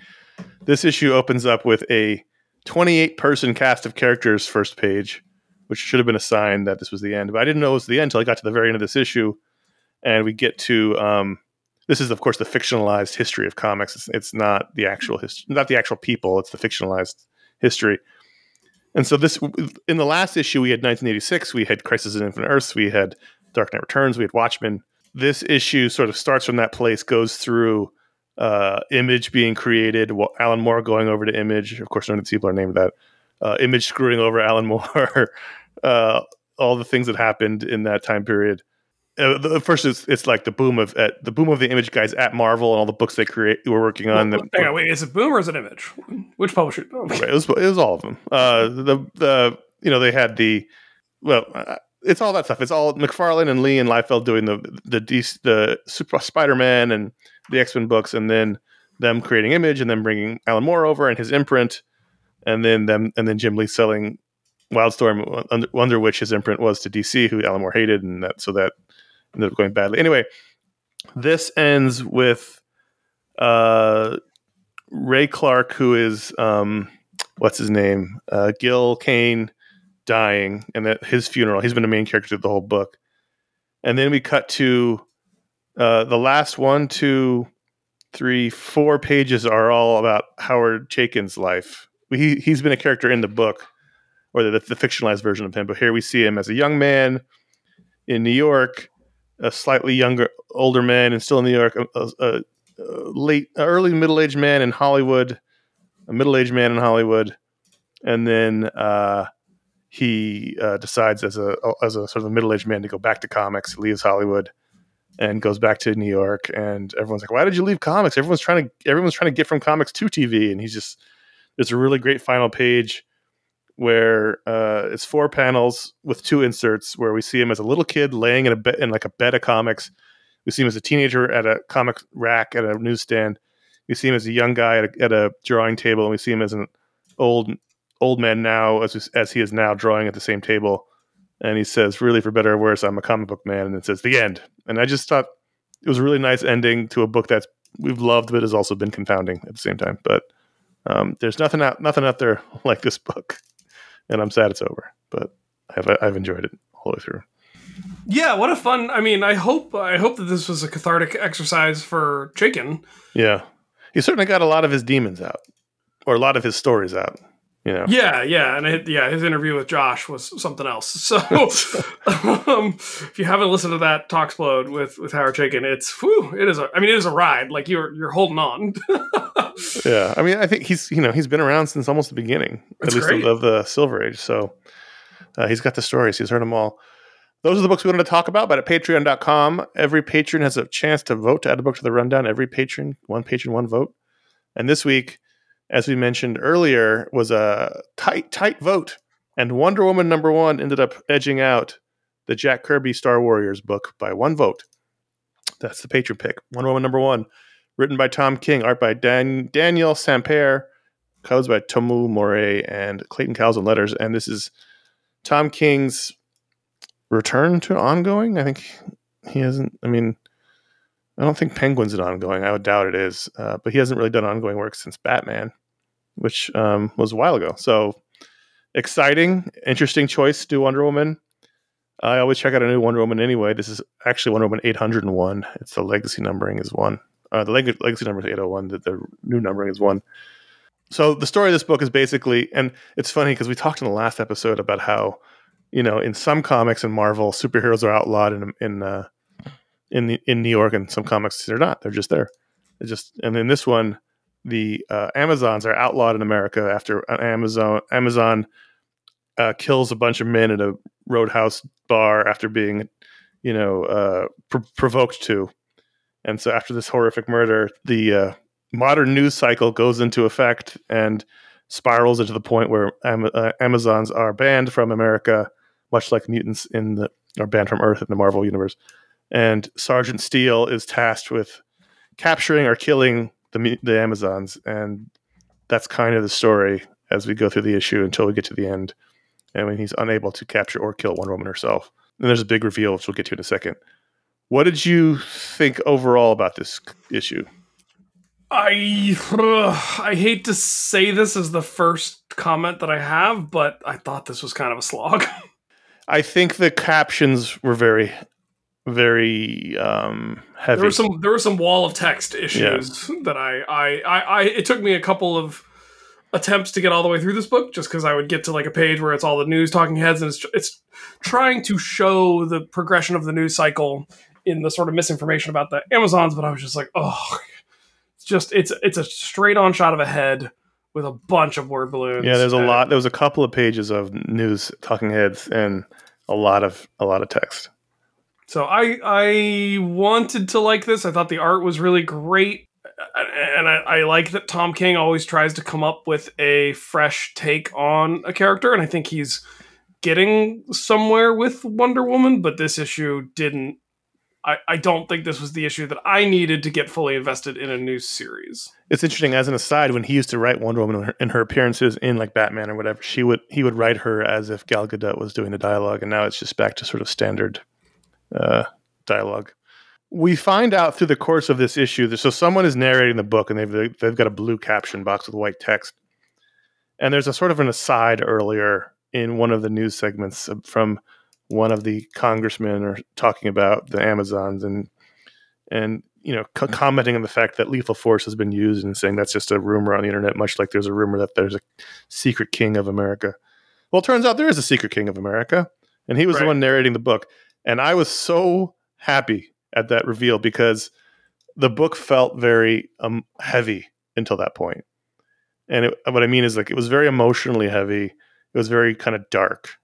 This issue opens up with a 28 person cast of characters first page, which should have been a sign that this was the end. But I didn't know it was the end until I got to the very end of this issue, and we get to um, this is of course the fictionalized history of comics. It's, it's not the actual history, not the actual people. It's the fictionalized history. And so this in the last issue we had 1986, we had Crisis on Infinite Earths, we had Dark Knight Returns, we had Watchmen. This issue sort of starts from that place, goes through uh, Image being created, Wa- Alan Moore going over to Image. Of course, none of the people are named that. Uh, Image screwing over Alan Moore, (laughs) uh, all the things that happened in that time period. Uh, the first is it's like the boom of at, the boom of the Image guys at Marvel and all the books they create were working on. Well, hang on, wait, is it Boom or is it Image? Which publisher? Oh, (laughs) Right, it was it was all of them. Uh, the the you know they had the well, uh, it's all that stuff. It's all McFarlane and Lee and Liefeld doing the the DC, the Super Spider Man and the X Men books, and then them creating Image, and then bringing Alan Moore over and his imprint, and then them and then Jim Lee selling Wildstorm, under, under which his imprint was to DC, who Alan Moore hated, and that so that ended up going badly. Anyway, this ends with uh, Ray Clark, who is um, what's his name, uh, Gil Kane, dying, and at his funeral, he's been a main character through the whole book. And then we cut to uh, the last one, two, three, four pages are all about Howard Chaykin's life. He he's been a character in the book, or the, the fictionalized version of him. But here we see him as a young man in New York, a slightly younger, older man, and still in New York, a, a, a late, early middle-aged man in Hollywood, a middle-aged man in Hollywood, and then uh, he uh, decides as a as a sort of middle-aged man to go back to comics, leaves Hollywood, and goes back to New York. And everyone's like, "Why did you leave comics?" Everyone's trying to everyone's trying to get from comics to TV, and he's just there's a really great final page where uh, it's four panels with two inserts where we see him as a little kid laying in a bed in like a bed of comics. We see him as a teenager at a comic rack at a newsstand. We see him as a young guy at a, at a drawing table, and we see him as an old old man now, as as he is now drawing at the same table. And he says, "Really, for better or worse, I'm a comic book man." And it says, "The end." And I just thought it was a really nice ending to a book that's we've loved, but has also been confounding at the same time. But um, there's nothing out nothing out there (laughs) like this book, and I'm sad it's over. But I've I've enjoyed it all the way through. Yeah, what a fun! I mean, I hope I hope that this was a cathartic exercise for Chaykin. Yeah, he certainly got a lot of his demons out, or a lot of his stories out. You know, Yeah, yeah, and it, yeah, his interview with Josh was something else. So, (laughs) um, if you haven't listened to that Talksplode with with Howard Chaykin, it's whew, it is a. I mean, it is a ride. Like you're you're holding on. (laughs) yeah. I mean, I think he's you know he's been around since almost the beginning, That's at least of, of the Silver Age. So uh, he's got the stories. He's heard them all. Those are the books we wanted to talk about. But at Patreon.com, every patron has a chance to vote to add a book to the rundown. Every patron, one patron, one vote. And this week, as we mentioned earlier, was a tight, tight vote. And Wonder Woman number one ended up edging out the Jack Kirby Starr Warriors book by one vote. That's the patron pick. Wonder Woman number one, written by Tom King, art by Dan- Daniel Samper, colors by Tomeu Morey and Clayton Cowles on letters. And this is Tom King's return to ongoing. I think he hasn't. I mean, I don't think Penguin's an ongoing. I would doubt it is. Uh, but he hasn't really done ongoing work since Batman, which um, was a while ago. So exciting, interesting choice to do Wonder Woman. I always check out a new Wonder Woman anyway. This is actually Wonder Woman 801. It's the legacy numbering is one. Uh, the leg- legacy number is 801. The, the new numbering is one. So the story of this book is basically, and it's funny because we talked in the last episode about how, you know, in some comics and Marvel, superheroes are outlawed in in uh, in the, in New York, and some comics they're not. They're just there. It's just, and in this one, the uh, Amazons are outlawed in America after an Amazon Amazon uh, kills a bunch of men at a roadhouse bar after being, you know, uh, pr- provoked to. And so after this horrific murder, the uh, modern news cycle goes into effect and spirals into the point where Am- uh, Amazons are banned from America, much like mutants in the are banned from Earth in the Marvel universe. And Sergeant Steel is tasked with capturing or killing the the Amazons, and that's kind of the story as we go through the issue until we get to the end. And when he's unable to capture or kill Wonder Woman herself, and there's a big reveal, which we'll get to in a second. What did you think overall about this issue? I ugh, I hate to say this as the first comment that I have, but I thought this was kind of a slog. (laughs) I think the captions were very, very um, heavy. There were some there were some wall of text issues (laughs) that I, I I I it took me a couple of attempts to get all the way through this book just because I would get to like a page where it's all the news talking heads and it's it's trying to show the progression of the news cycle in the sort of misinformation about the Amazons, but I was just like, oh, it's just it's it's a straight on shot of a head with a bunch of word balloons. yeah, there's a lot. There was a couple of pages of news talking heads and a lot of a lot of text. So I I wanted to like this. I thought the art was really great, and I, I like that Tom King always tries to come up with a fresh take on a character, and I think he's getting somewhere with Wonder Woman. But this issue didn't. I, I don't think this was the issue that I needed to get fully invested in a new series. It's interesting. As an aside, when he used to write Wonder Woman in her, in her appearances in like Batman or whatever, she would he would write her as if Gal Gadot was doing the dialogue, and now it's just back to sort of standard uh, dialogue. We find out through the course of this issue that so someone is narrating the book, and they've they've got a blue caption box with white text, and there's a sort of an aside earlier in one of the news segments from one of the congressmen are talking about the Amazons and and you know co- commenting on the fact that lethal force has been used and saying that's just a rumor on the internet, much like there's a rumor that there's a secret king of America. Well, it turns out there is a secret king of America, and he was the one narrating the book. And I was so happy at that reveal because the book felt very um, heavy until that point. And it, what I mean is like it was very emotionally heavy. It was very kind of dark.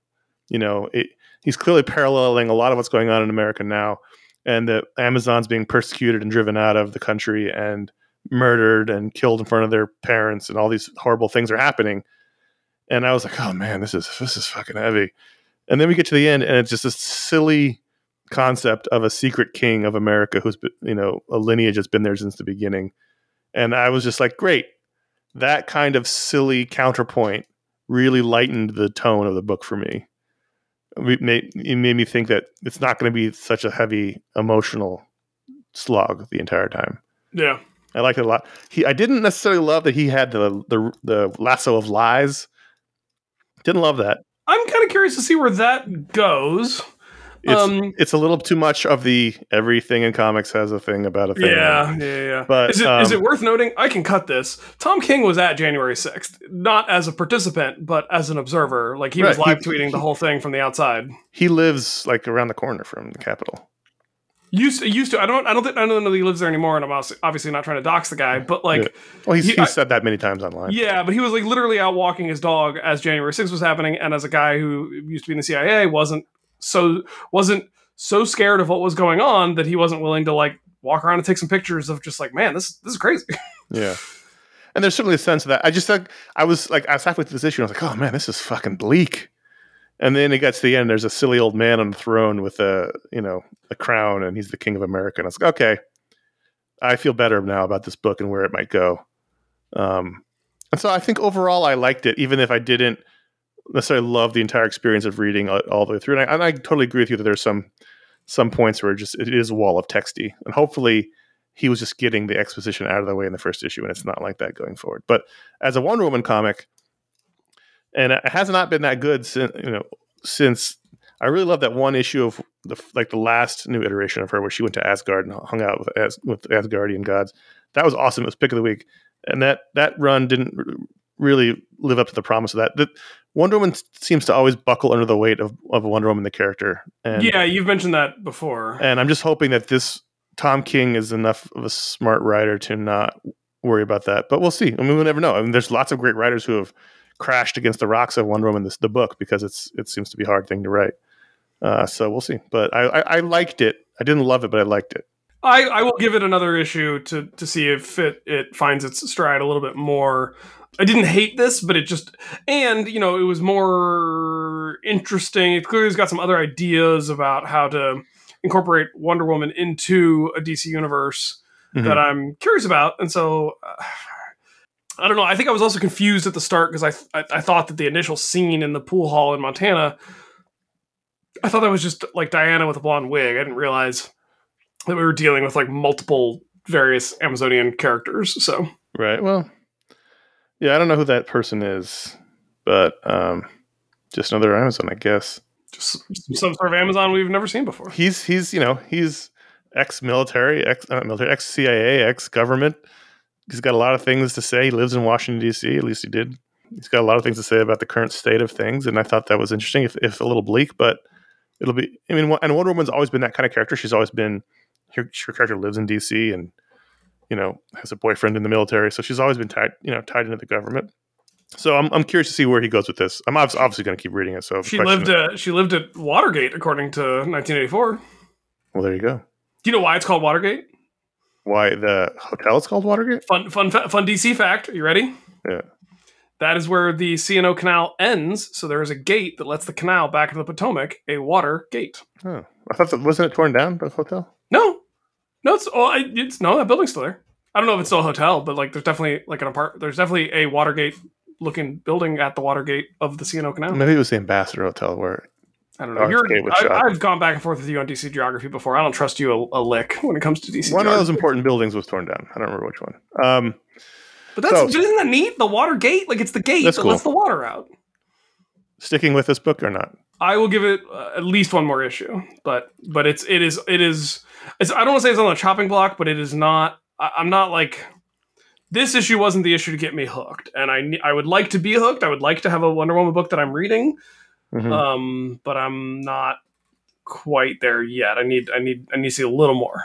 You know, it, he's clearly paralleling a lot of what's going on in America now, and the Amazons being persecuted and driven out of the country and murdered and killed in front of their parents, and all these horrible things are happening. And I was like, oh man, this is this is fucking heavy. And then we get to the end, and it's just this silly concept of a secret king of America who's been, you know a lineage that's been there since the beginning. And I was just like, great, that kind of silly counterpoint really lightened the tone of the book for me. It made, it made me think that it's not going to be such a heavy emotional slog the entire time. Yeah. I liked it a lot. He, I didn't necessarily love that he had the the the lasso of lies. Didn't love that. I'm kind of curious to see where that goes. It's Um, it's a little too much of the everything in comics has a thing about a thing. Yeah, yeah, yeah. But, is it is um, it worth noting? I can cut this. Tom King was at January sixth, not as a participant, but as an observer. Like he was Right, he- live tweeting the whole thing from the outside. He lives like around the corner from the Capitol. Used to, used to. I don't. I don't think. I don't know that he lives there anymore. And I'm obviously- not trying to dox the guy, but like. Yeah. Well, he's, He- he's I- said that many times online. Yeah, but he was like literally out walking his dog as January 6th was happening, and as a guy who used to be in the CIA, wasn't so wasn't so scared of what was going on that he wasn't willing to like walk around and take some pictures of just like, man, this this is crazy. (laughs) Yeah. And there's certainly a sense of that. I just like I was like I was halfway through this issue and I was like, oh man, this is fucking bleak. And then it gets to the end, there's a silly old man on the throne with a you know, a crown and he's the king of America. And I was like, okay. I feel better now about this book and where it might go. Um and so I think overall I liked it, even if I didn't necessarily love the entire experience of reading all, all the way through. And I, and I totally agree with you that there's some some points where it just it is a wall of texty. And hopefully he was just getting the exposition out of the way in the first issue, and it's not like that going forward. But as a Wonder Woman comic, and it has not been that good since you know since I really love that one issue of the like the last new iteration of her where she went to Asgard and hung out with As, with Asgardian gods. That was awesome. It was pick of the week, and that that run didn't really live up to the promise of that. The, Wonder Woman seems to always buckle under the weight of, of Wonder Woman the character. And, yeah, you've mentioned that before. and I'm just hoping that this Tom King is enough of a smart writer to not worry about that. But we'll see. I mean, we'll never know. I mean, there's lots of great writers who have crashed against the rocks of Wonder Woman this the book because it's it seems to be a hard thing to write. Uh, so we'll see. But I, I, I liked it. I didn't love it, but I liked it. I, I will give it another issue to to see if it it finds its stride a little bit more. I didn't hate this, but it just and you know it was more interesting. It clearly has got some other ideas about how to incorporate Wonder Woman into a DC universe that I'm curious about, and so. Uh, I don't know. I think I was also confused at the start because I, I I thought that the initial scene in the pool hall in Montana, I thought that was just like Diana with a blonde wig. I didn't realize that we were dealing with like multiple various Amazonian characters. So Right. Well, yeah, I don't know who that person is, but um, just another Amazon, I guess. just some sort of Amazon we've never seen before. He's he's you know he's ex-military, ex not military, ex-CIA, ex-government. He's got a lot of things to say. He lives in Washington D.C. At least he did. He's got a lot of things to say about the current state of things, and I thought that was interesting, if, if a little bleak, but it'll be. I mean, and Wonder Woman's always been that kind of character. She's always been her, her character lives in D.C. and you know has a boyfriend in the military, so she's always been tied you know tied into the government. So I'm I'm curious to see where he goes with this. I'm obviously, obviously going to keep reading it. So She lived at she lived at Watergate according to 1984. Well, there you go. Do you know why it's called Watergate? Why the hotel is called Watergate? Fun fun fa- fun DC fact. Are you ready? Yeah. That is where the C&O Canal ends. So there is a gate that lets the canal back into the Potomac, a water gate. Oh, I thought that wasn't it torn down the hotel. No, no, it's oh, I- it's no that building's still there. I don't know if it's still a hotel, but like there's definitely like an apart. There's definitely a Watergate looking building at the Watergate of the C&O Canal. Maybe it was the Ambassador Hotel where I don't know. You're, I, I've gone back and forth with you on DC geography before. I don't trust you a, a lick when it comes to DC. one of those important buildings was torn down. I don't remember which one. Um, But that's So- isn't that neat? The water gate, like it's the gate that cool. lets the water out. sticking with this book or not? I will give it uh, at least one more issue, but but it's it is it is it's I don't want to say it's on the chopping block, but it is not. I, I'm not like this issue wasn't the issue to get me hooked, and I I would like to be hooked. I would like to have a Wonder Woman book that I'm reading, Mhm. um, but I'm not quite there yet. I need I need I need to see a little more.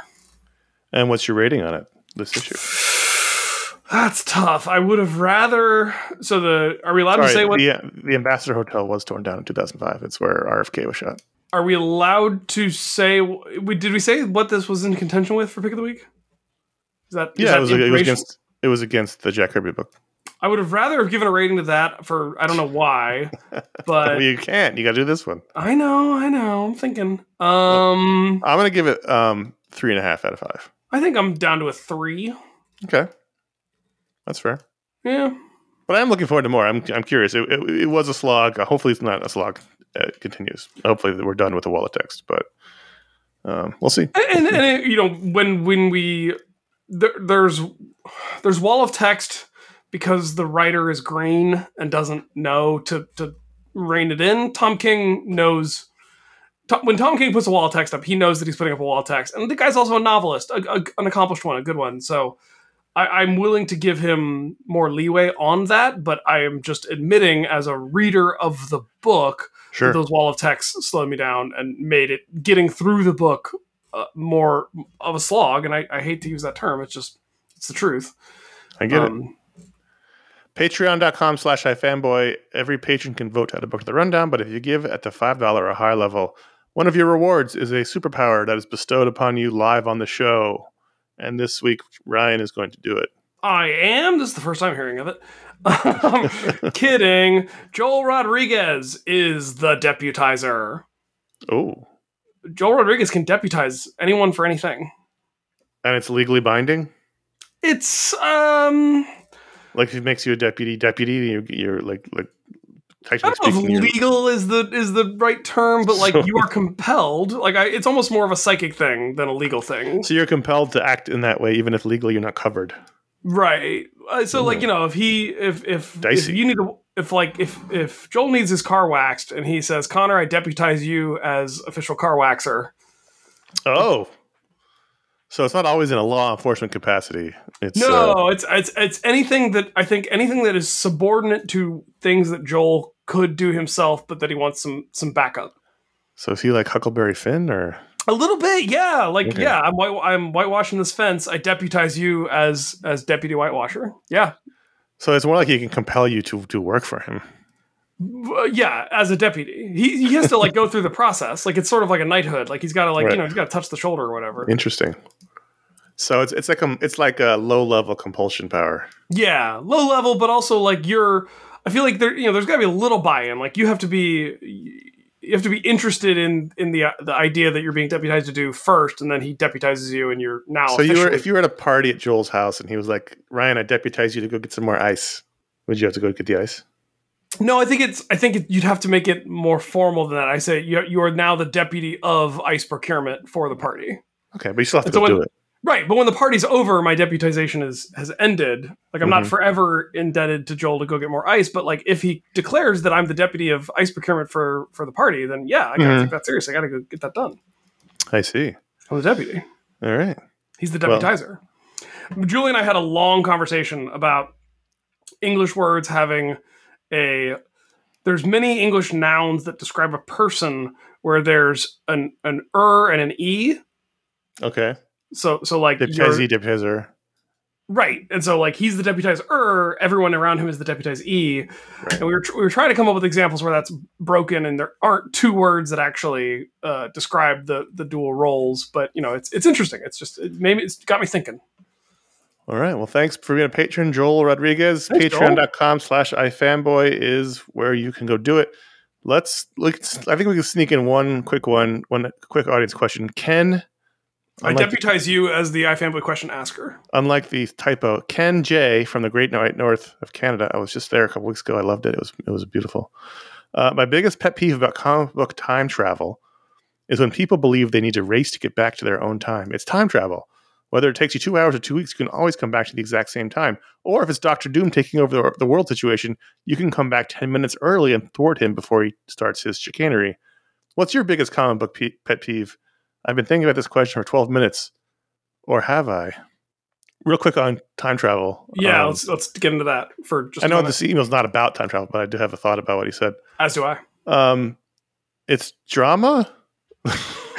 and what's your rating on it? This issue. (sighs) That's tough. I would have rather. So the are we allowed to say what? the the Ambassador Hotel was torn down in 2005. It's where RFK was shot. Are we allowed to say? We did we say what this was in contention with for pick of the week? Is that is Yeah, that it was, it was against it was against the Jack Kirby book. I would have rather have given a rating to that for I don't know why, (laughs) but well, you can't. You got to do this one. I know, I know. I'm thinking. Um, I'm gonna give it um three and a half out of five. I think I'm down to a three. Okay, that's fair. Yeah, But I'm looking forward to more. I'm I'm curious. It, it, it was a slog. Hopefully, it's not a slog. It continues. Hopefully, we're done with the wall of text. But um, we'll see. and, and, and, you know when when we there, there's there's wall of text because the writer is green and doesn't know to to rein it in. Tom King knows. Tom, when Tom King puts a wall of text up, he knows that he's putting up a wall of text, and the guy's also a novelist, a, a- an accomplished one, a good one. So, I, I'm willing to give him more leeway on that, but I am just admitting, as a reader of the book, Sure. those wall of text slowed me down and made it getting through the book uh, more of a slog. And I, I hate to use that term. It's just it's the truth. I get it. Patreon.com slash iFanboy. Every patron can vote at a book of the rundown, but if you give at the $5 or higher level, one of your rewards is a superpower that is bestowed upon you live on the show. And this week, Ryan is going to do it. I am. This is the first time hearing of it. (laughs) Um, (laughs) kidding. Joel Rodriguez is the deputizer. Oh, Joel Rodriguez can deputize anyone for anything. and it's legally binding? It's um Like if it makes you a deputy, deputy, you're, you're like, like I don't know speaking, if legal is the is the right term, but like So- you are compelled. Like I, it's almost more of a psychic thing than a legal thing. so you're compelled to act in that way, even if legally you're not covered. Right. Uh, so like you know if he if if if Dicey. you need to if like if if Joel needs his car waxed and he says, "Conor, I deputize you as official car waxer." Oh, so it's not always in a law enforcement capacity. It's No, uh, it's it's it's anything that I think anything that is subordinate to things that Joel could do himself, but that he wants some some backup. so is he like Huckleberry Finn or? A little bit, yeah. Like, Okay. yeah, I'm white, I'm whitewashing this fence. I deputize you as as deputy whitewasher. Yeah, So it's more like he can compel you to to work for him. Yeah. As a deputy, he he has to like go through the process. Like it's sort of like a knighthood. Like he's got to like Right. you know he's got to touch the shoulder or whatever. Interesting. So it's it's like a it's like a low level compulsion power. Yeah, low level, but also like you're. I feel like there, you know, there's got to be a little buy-in. Like you have to be, you have to be interested in in the the idea that you're being deputized to do first, and then he deputizes you, and you're now. so you were if you were at a party at Joel's house and he was like, Ryan, I deputize you to go get some more ice. Would you have to go get the ice? No, I think it's. I think it, you'd have to make it more formal than that. I say you you are now the deputy of ice procurement for the party. Okay, but you still have to So go when- do it. Right, but when the party's over, my deputization is has ended. Like I'm not Mhm. forever indebted to Joel to go get more ice, but like if he declares that I'm the deputy of ice procurement for for the party, then yeah, I gotta Mhm. take that serious. I gotta go get that done. I see. I'm the deputy. All right. He's the Well- deputizer. Julie and I had a long conversation about English words having a. There's many English nouns that describe a person where there's an an er and an e. Okay. So so like Deputize, deputizer. right, and so like he's the deputizer. Everyone around him is the deputize. Right. And we were tr- we were trying to come up with examples where that's broken, and there aren't two words that actually uh, describe the the dual roles. But you know, it's it's interesting. It's just it maybe it's got me thinking. All right. Well, thanks for being a patron, Joel Rodriguez. Thanks. Patreon.com slash ifanboy is where you can go do it. Let's look. I think we can sneak in one quick one, one quick audience question. Ken, I deputize you as the iFanboy question asker. unlike the typo, Ken J from the Great North of Canada. I was just there a couple weeks ago. I loved it. It was it was beautiful. Uh, my biggest pet peeve about comic book time travel is when people believe they need to race to get back to their own time. It's time travel. Whether it takes you two hours or two weeks, you can always come back to the exact same time. Or if it's Doctor Doom taking over the, the world situation, you can come back 10 minutes early and thwart him before he starts his chicanery. What's your biggest comic book pe- pet peeve? I've been thinking about this question for 12 minutes. Or have I? Real quick on time travel. Yeah, Um, let's let's get into that for just. I know this email's not about time travel, but I do have a thought about what he said. as do I. Um, it's drama. (laughs)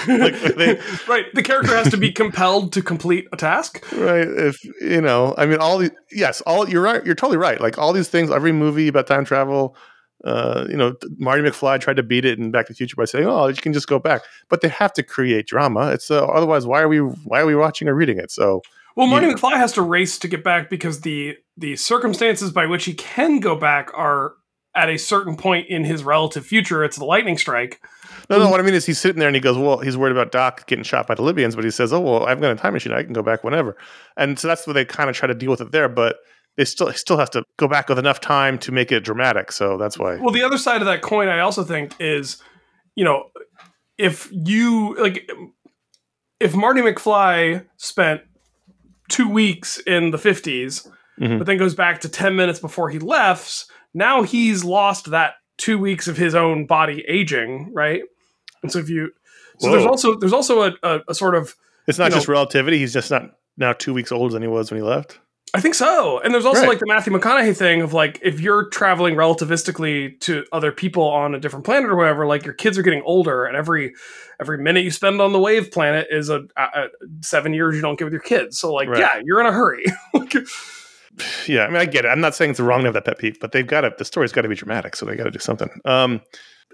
like (laughs) they, right, the character has to be compelled to complete a task. right if you know i mean all these yes all you're right you're totally right like all these things every movie about time travel uh you know marty mcfly tried to beat it in back to the future by saying oh you can just go back but they have to create drama it's uh, otherwise why are we why are we watching or reading it so Well, Marty Yeah. McFly has to race to get back because the the circumstances by which he can go back are at a certain point in his relative future. It's the lightning strike. No no what i mean is he's sitting there and he goes well he's worried about doc getting shot by the libyans but he says oh well i've got a time machine. I can go back whenever. And so that's what they kind of try to deal with it there but they still still has to go back with enough time to make it dramatic. So that's why. Well, the other side of that coin, I also think, is you know, if you like, if Marty McFly spent two weeks in the 50s, Mhm. but then goes back to 10 minutes before he left, now he's lost that two weeks of his own body aging, right? And so if you, so there's also there's also a, a, a sort of It's not just relativity. He's just not now two weeks older than he was when he left. I think so. And there's also Right. like the Matthew McConaughey thing of like if you're traveling relativistically to other people on a different planet or whatever, like your kids are getting older, and every every minute you spend on the wave planet is a, a, a seven years you don't get with your kids. So like, Right. yeah, you're in a hurry. (laughs) Yeah, I mean, I get it. I'm not saying it's wrong to have that pet peeve, but they've got to. The story's got to be dramatic, so they got to do something. Um,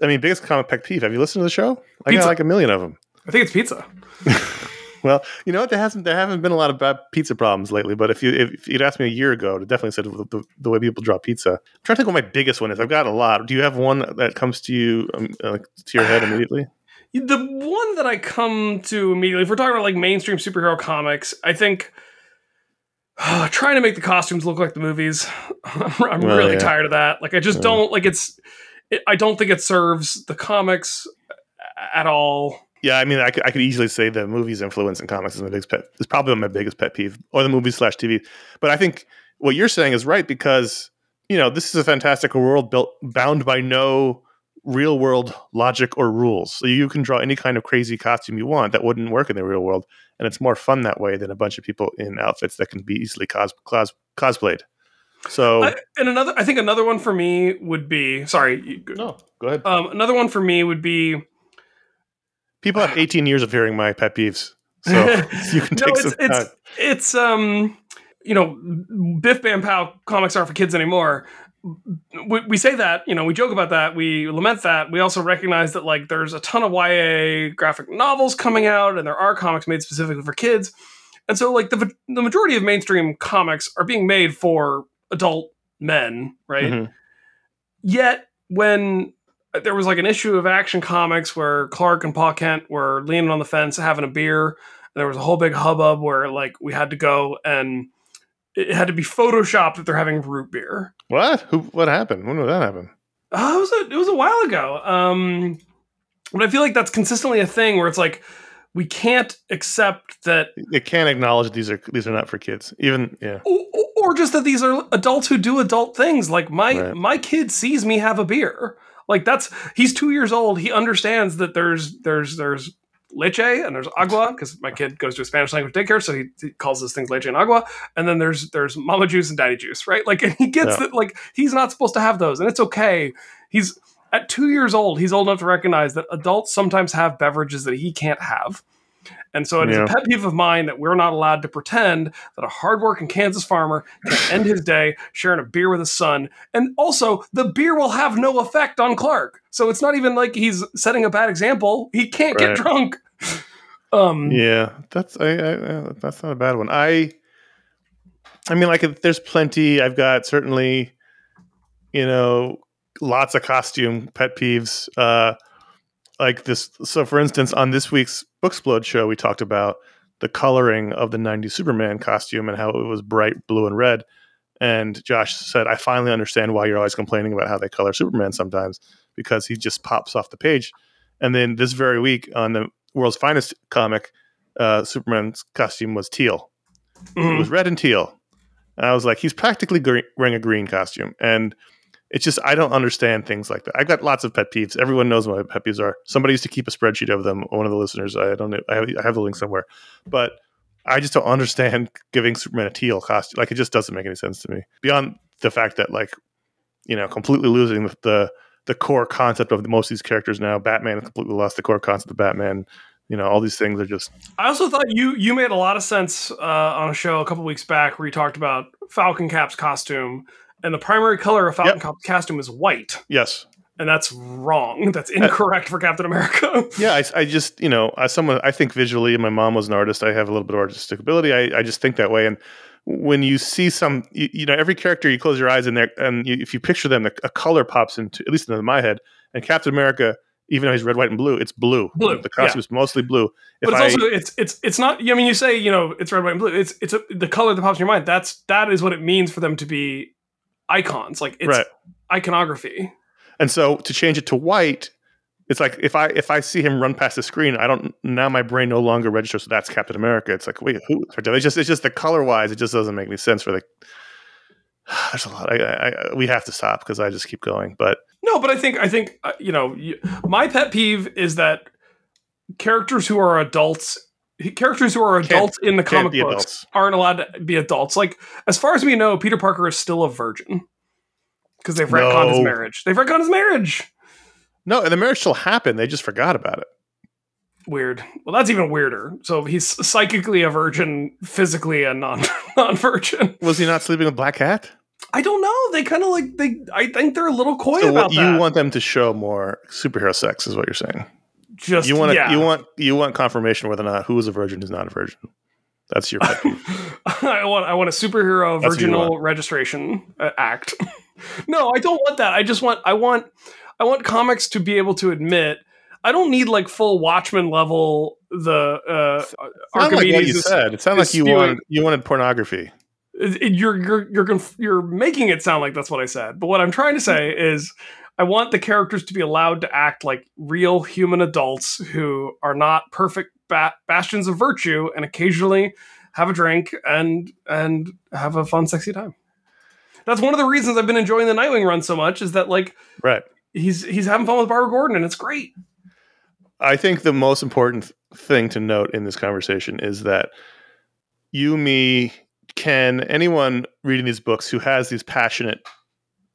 I mean, biggest comic pet peeve. Have you listened to the show? I Pizza. got like a million of them. I think it's pizza. (laughs) Well, you know what? There hasn't there haven't been a lot of bad pizza problems lately. But if you if you'd asked me a year ago, it definitely said the, the, the way people draw pizza. I'm trying to think what my biggest one is. I've got a lot. Do you have one that comes to you um, uh, to your head (sighs) immediately? The one that I come to immediately, if we're talking about like mainstream superhero comics, I think (sighs) trying to make the costumes look like the movies. (laughs) I'm Well, really yeah. tired of that. Like, I just Yeah. don't like it's. It, I don't think it serves the comics at all. Yeah, I mean, I could, I could easily say the movies' influence in comics is my biggest pet. Is probably my biggest pet peeve, or the movies slash TV. But I think what you're saying is right because you know, this is a fantastical world built bound by no real world logic or rules. So you can draw any kind of crazy costume you want that wouldn't work in the real world, and it's more fun that way than a bunch of people in outfits that can be easily cos- cos- cosplayed. So I, and another, I think another one for me would be sorry. you- no, go ahead. Um, another one for me would be People have 18 years of hearing my pet peeves, so (laughs) (laughs) you can no, take it's some it's time. it's um, you know, Biff Bam Pow comics aren't for kids anymore. We, we say that, you know, we joke about that, we lament that. We also recognize that like there's a ton of YA graphic novels coming out, and there are comics made specifically for kids. And so, like the the majority of mainstream comics are being made for adult men, right? Mhm. Yet when there was like an issue of Action Comics where Clark and Pa Kent were leaning on the fence having a beer, and there was a whole big hubbub where like we had to go and it had to be photoshopped that they're having root beer. What? Who? What happened? When did that happen? Uh, it was a, it was a while ago. Um, but I feel like that's consistently a thing where it's like we can't accept that They can't acknowledge these are these are not for kids. Even yeah. or, or just that these are adults who do adult things. Like my Right. my kid sees me have a beer. Like that's he's two years old. He understands that there's there's there's leche and there's agua because my kid goes to a Spanish language daycare, so he, he calls those things leche and agua. And then there's there's mama juice and daddy juice, right? Like and he gets Yeah. that like he's not supposed to have those, and it's okay. He's at two years old. He's old enough to recognize that adults sometimes have beverages that he can't have. And so it is Yeah. a pet peeve of mine that we're not allowed to pretend that a hardworking Kansas farmer can (laughs) end his day sharing a beer with his son. And also, the beer will have no effect on Clark. So it's not even like he's setting a bad example. He can't Right. get drunk. (laughs) Um, Yeah, that's I, I, I- that's not a bad one. I I mean, like, there's plenty. I've got certainly, you know, lots of costume pet peeves. Uh, like this. So, for instance, on this week's Booksplode show, we talked about the coloring of the '90s Superman costume and how it was bright blue and red. And Josh said, "I finally understand why you're always complaining about how they color Superman sometimes because he just pops off the page." And then this very week on the World's Finest comic, uh, Superman's costume was teal. It mhm. was red and teal. And I was like, he's practically gre- wearing a green costume. And it's just, I don't understand things like that. I've got lots of pet peeves. Everyone knows what my pet peeves are. Somebody used to keep a spreadsheet of them. One of the listeners, I don't know, I have, I have the link somewhere. But I just don't understand (laughs) giving Superman a teal costume. Like, it just doesn't make any sense to me. Beyond the fact that, like, you know, completely losing the, the, the core concept of most of these characters now. Batman completely lost the core concept of Batman. You know, all these things are just I also thought you you made a lot of sense uh, on a show a couple weeks back where you talked about Falcon Cap's costume, and the primary color of Falcon Yep. Costume is white, yes, and that's wrong. (laughs) That's incorrect for Captain America. (laughs) yeah. I, I just you know, as someone I think visually, my mom was an artist. I have a little bit of artistic ability. I, I just think that way. And when you see some, you, you know, every character, you close your eyes and there, and you, if you picture them, a, color pops into at least into my head. And Captain America, even though he's red, white, and blue, it's blue. Blue, The costume is mostly blue. If but it's I, also it's it's it's not. I mean, you say you know it's red, white, and blue. It's it's a, the color that pops in your mind. That's that is what it means for them to be icons. Like it's right. iconography. And so to change it to white, it's like if I if I see him run past the screen, I don't now my brain no longer registers so that's Captain America. It's like wait, who? It's just it's just the color wise, it just doesn't make any sense for the. (sighs) There's a lot. I, I, I we have to stop because I just keep going. But No, but I think I think uh, you know you, my pet peeve is that characters who are adults, characters who are Can't- adults in the comic books adults. aren't allowed to be adults. Like as far as we know, Peter Parker is still a virgin because they've retconned his marriage. They've retconned his marriage. no, and the marriage still happened. They just forgot about it. Weird. Well, that's even weirder. So he's psychically a virgin, physically a non (laughs) non virgin. Was he not sleeping with Black Cat? I don't know. They kind of like they. I think they're a little coy So about you that. want them to show more superhero sex, is what you're saying. Just You want yeah. you want you want confirmation whether or not who is a virgin who's not a virgin. That's your. (laughs) I want I want a superhero That's virginal registration uh, act. (laughs) no, I don't want that. I just want I want I want comics to be able to admit I don't need like full Watchmen level the uh Sound like what Archimedes you is- said. It sounded like you spewing- wanted you wanted pornography. it- it- you're you're you're you're making it sound like that's what I said. But what I'm trying to say is I want the characters to be allowed to act like real human adults who are not perfect ba- bastions of virtue and occasionally have a drink and and have a fun sexy time. that's one of the reasons I've been enjoying the Nightwing run so much is that like Right. he's he's having fun with Barbara Gordon and it's great. I think the most important thing to note in this conversation is that you, me, Ken, anyone reading these books who has these passionate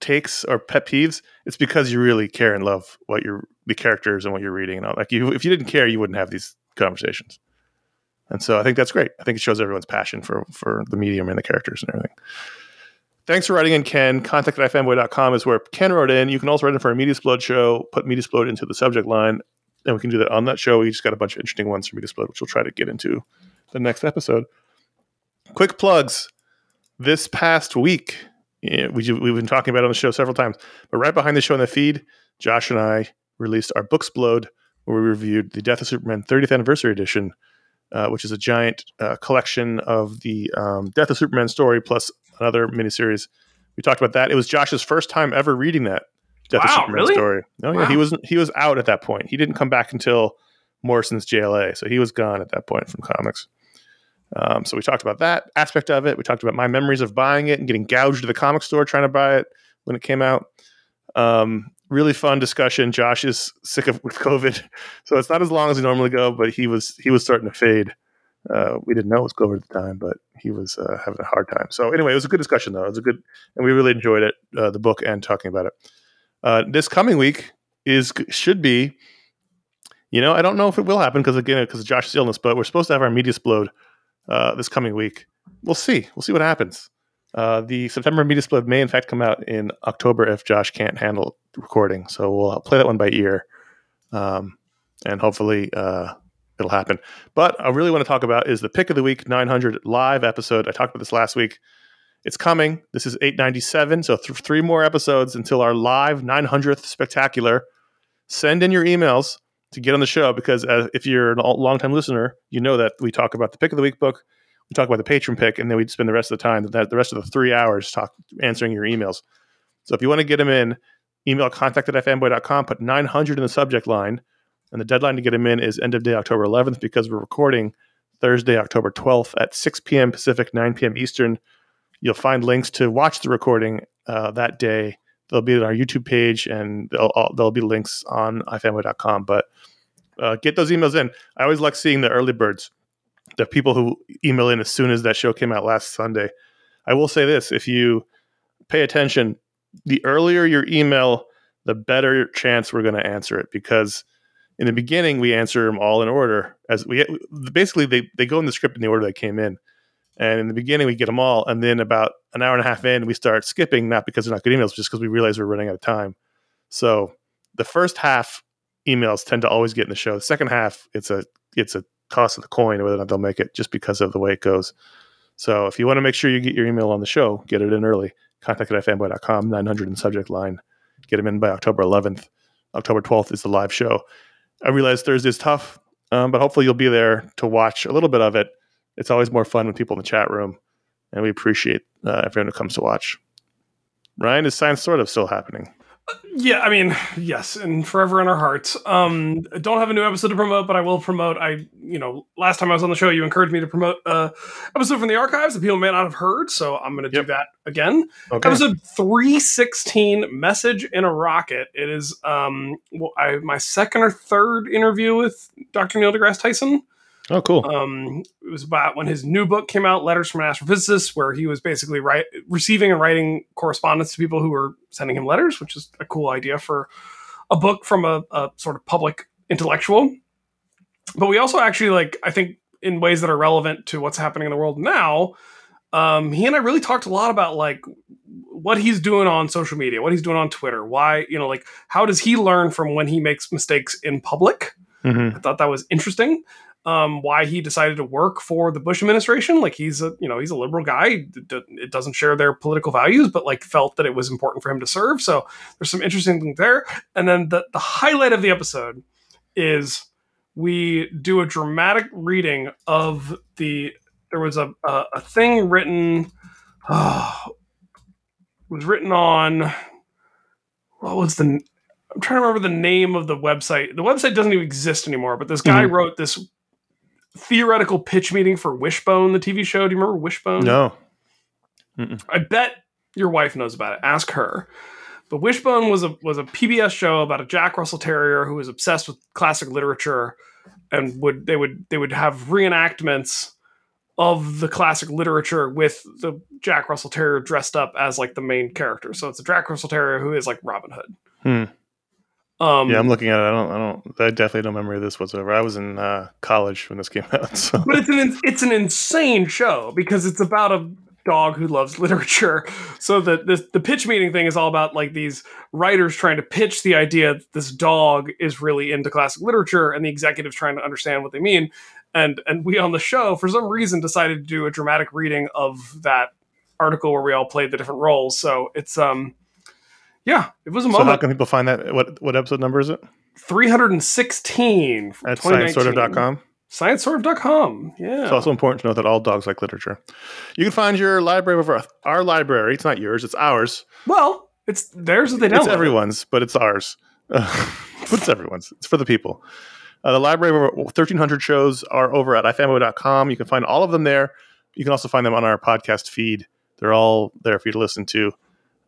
takes or pet peeves, it's because you really care and love what you're the characters and what you're reading and all. Like you, if you didn't care, you wouldn't have these conversations. And so I think that's great. I think it shows everyone's passion for for the medium and the characters and everything. Thanks for writing in, Ken. Contact at ifanboy.com is where Ken wrote in. You can also write in for a Mediasplode show, put Mediasplode into the subject line, and we can do that on that show. We just got a bunch of interesting ones for Mediasplode, which we'll try to get into the next episode. Quick plugs. This past week, we, we've been talking about it on the show several times, but right behind the show in the feed, Josh and I released our Books Booksplode, where we reviewed the Death of Superman 30th Anniversary Edition, uh, which is a giant uh, collection of the um, Death of Superman story plus another miniseries. We talked about that. It was Josh's first time ever reading that Death of Superman really? story. Oh yeah, he Wow. was he was out at that point. He didn't come back until Morrison's JLA, so he was gone at that point from comics. Um, so we talked about that aspect of it. We talked about my memories of buying it and getting gouged at the comic store trying to buy it when it came out. Um, really fun discussion. Josh is sick of with COVID, (laughs) so it's not as long as we normally go, but he was he was starting to fade. Uh, we didn't know it was COVID at the time, but he was uh, having a hard time. So anyway, it was a good discussion though. It was a good, and we really enjoyed it, uh, the book and talking about it. Uh, this coming week is should be, you know, I don't know if it will happen because again, because of Josh's illness, but we're supposed to have our Mediasplode uh, this coming week. We'll see. We'll see what happens. Uh, the September Mediasplode may in fact come out in October if Josh can't handle recording. So we'll play that one by ear, um, and hopefully uh, it'll happen. But I really want to talk about is the pick of the week 900 live episode. I talked about this last week. It's coming. This is 897, so th- three more episodes until our live 900th spectacular. Send in your emails to get on the show because uh, if you're a longtime listener, you know that we talk about the pick of the week book, we talk about the patron pick, and then we spend the rest of the time, that the rest of the three hours, talk answering your emails. So if you want to get them in, email contact at ifanboy.com, put 900 in the subject line, and the deadline to get them in is end of day October 11th because we're recording Thursday, October 12th at 6 p.m. Pacific, 9 p.m. Eastern. You'll find links to watch the recording uh, that day. They'll be on our YouTube page, and there'll, there'll be links on ifanboy.com. But uh, get those emails in. I always like seeing the early birds, the people who email in as soon as that show came out last Sunday. I will say this: if you pay attention, the earlier your email, the better chance we're going to answer it because in the beginning we answer them all in order as we basically they, they go in the script in the order they came in and in the beginning we get them all and then about an hour and a half in we start skipping not because they're not good emails just because we realize we're running out of time so the first half emails tend to always get in the show the second half it's a it's a toss of the coin whether or not they'll make it just because of the way it goes so if you want to make sure you get your email on the show get it in early contact at ifanboy.com 900 in subject line get them in by october 11th october 12th is the live show I realize Thursday is tough, um, but hopefully you'll be there to watch a little bit of it. It's always more fun with people in the chat room, and we appreciate uh, everyone who comes to watch. Ryan, is science sort of still happening? Yeah, I mean, yes, and forever in our hearts. Um, don't have a new episode to promote, but I will promote. I, you know, last time I was on the show, you encouraged me to promote uh episode from the archives that people may not have heard, so I'm going to Yep. do that again. Okay. Episode 316, Message in a Rocket. It is um well, I, my second or third interview with Dr. Neil deGrasse Tyson. Oh, cool. Um, it was about when his new book came out, Letters from an Astrophysicist, where he was basically write, receiving and writing correspondence to people who were sending him letters, which is a cool idea for a book from a, a sort of public intellectual. But we also actually like, I think, in ways that are relevant to what's happening in the world now. Um, he and I really talked a lot about like what he's doing on social media, what he's doing on Twitter, why, you know, like how does he learn from when he makes mistakes in public? Mhm. I thought that was interesting. Um, why he decided to work for the Bush administration? Like he's a you know he's a liberal guy. It doesn't share their political values, but like felt that it was important for him to serve. So there's some interesting things there. And then the the highlight of the episode is we do a dramatic reading of the there was a a, a thing written (sighs) was written on what was the I'm trying to remember the name of the website. The website doesn't even exist anymore, but this guy Mhm. wrote this theoretical pitch meeting for Wishbone, the TV show. Do you remember Wishbone? No. I bet your wife knows about it. Ask her. But Wishbone was a was a PBS show about a Jack Russell Terrier who was obsessed with classic literature, and would they would they would have reenactments of the classic literature with the Jack Russell Terrier dressed up as like the main character. So it's a Jack Russell Terrier who is like Robin Hood. Hmm. Um, Yeah, I'm looking at it. I don't. I don't. I definitely don't memory of this whatsoever. I was in uh, college when this came (laughs) out. So but it's an it's an insane show because it's about a dog who loves (laughs) literature. So the the, the pitch meeting thing is all about like these writers trying to pitch the idea that this dog is really into classic literature, and the executives trying to understand what they mean. And and we on the show for some reason decided to do a dramatic reading of that article where we all played the different roles. So it's um yeah, it was a moment. So how can people find that? What what episode number is it? 316 from At 2019. sciencesortof.com. Sciencesortof.com. Yeah. It's also important to know that all dogs like literature. You can find your library of our, our library. It's not yours. It's ours. well, it's theirs that they download. It's everyone's, but it's ours. (laughs) but it's everyone's. It's for the people. Uh, the library of over 1,300 shows are over at ifanboy.com. You can find all of them there. You can also find them on our podcast feed. They're all there for you to listen to.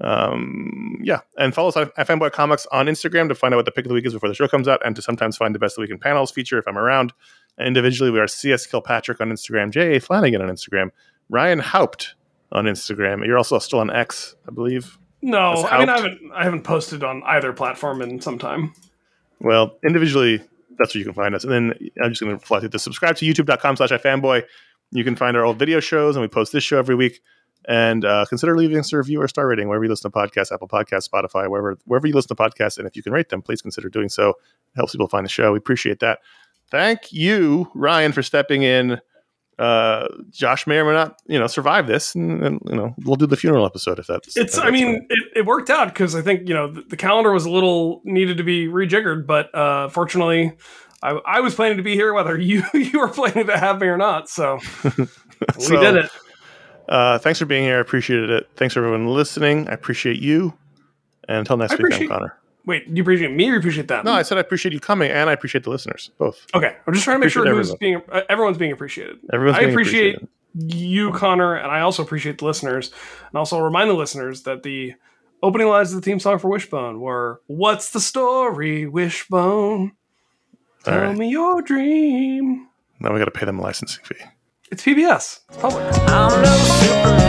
Um, yeah, and follow us at iFanboy Comics on Instagram to find out what the pick of the week is before the show comes out, and to sometimes find the best of the week in panels feature if I'm around. And individually, we are CS Kilpatrick on Instagram, J.A. Flanagan on Instagram, Ryan Haupt on Instagram. You're also still on X, I believe. No, I mean I haven't I haven't posted on either platform in some time. Well, individually, that's where you can find us. And then I'm just going to fly through this. Subscribe to youtube.com slash ifanboy. You can find our old video shows, and we post this show every week. And uh, consider leaving us a review or star rating wherever you listen to podcasts, Apple Podcasts, Spotify, wherever wherever you listen to podcasts. And if you can rate them, please consider doing so. It helps people find the show. We appreciate that. Thank you, Ryan, for stepping in. Uh, Josh may or may not, you know, survive this, and, and you know, we'll do the funeral episode if that's. It's if I that's mean it, it worked out because I think you know the, the calendar was a little needed to be rejiggered, but uh, fortunately. I, I was planning to be here whether (laughs) you you were planning to have me or not, so (laughs) we did it. Uh, thanks for being here. I appreciated it. Thanks for everyone listening. I appreciate you. And until next I week, I'm Conor. Wait, you appreciate me or you appreciate them? No, I said I appreciate you coming, and I appreciate the listeners both. okay, I'm just trying to make sure who's everyone. being uh, everyone's being appreciated. Everyone's I being appreciate you, Conor, and I also appreciate the listeners. And also remind the listeners that the opening lines of the theme song for Wishbone were What's the story, Wishbone? Tell right. me your dream. Now we got to pay them a licensing fee. It's PBS. It's public. I'm no Superman.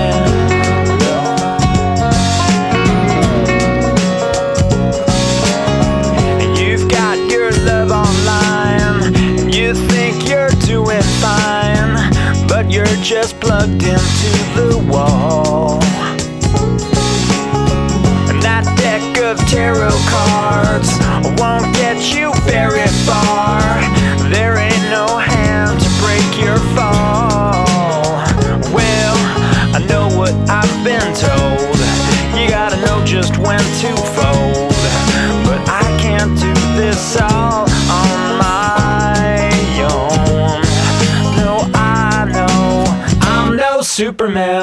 You're just plugged into the wall. And that deck of tarot cards Superman.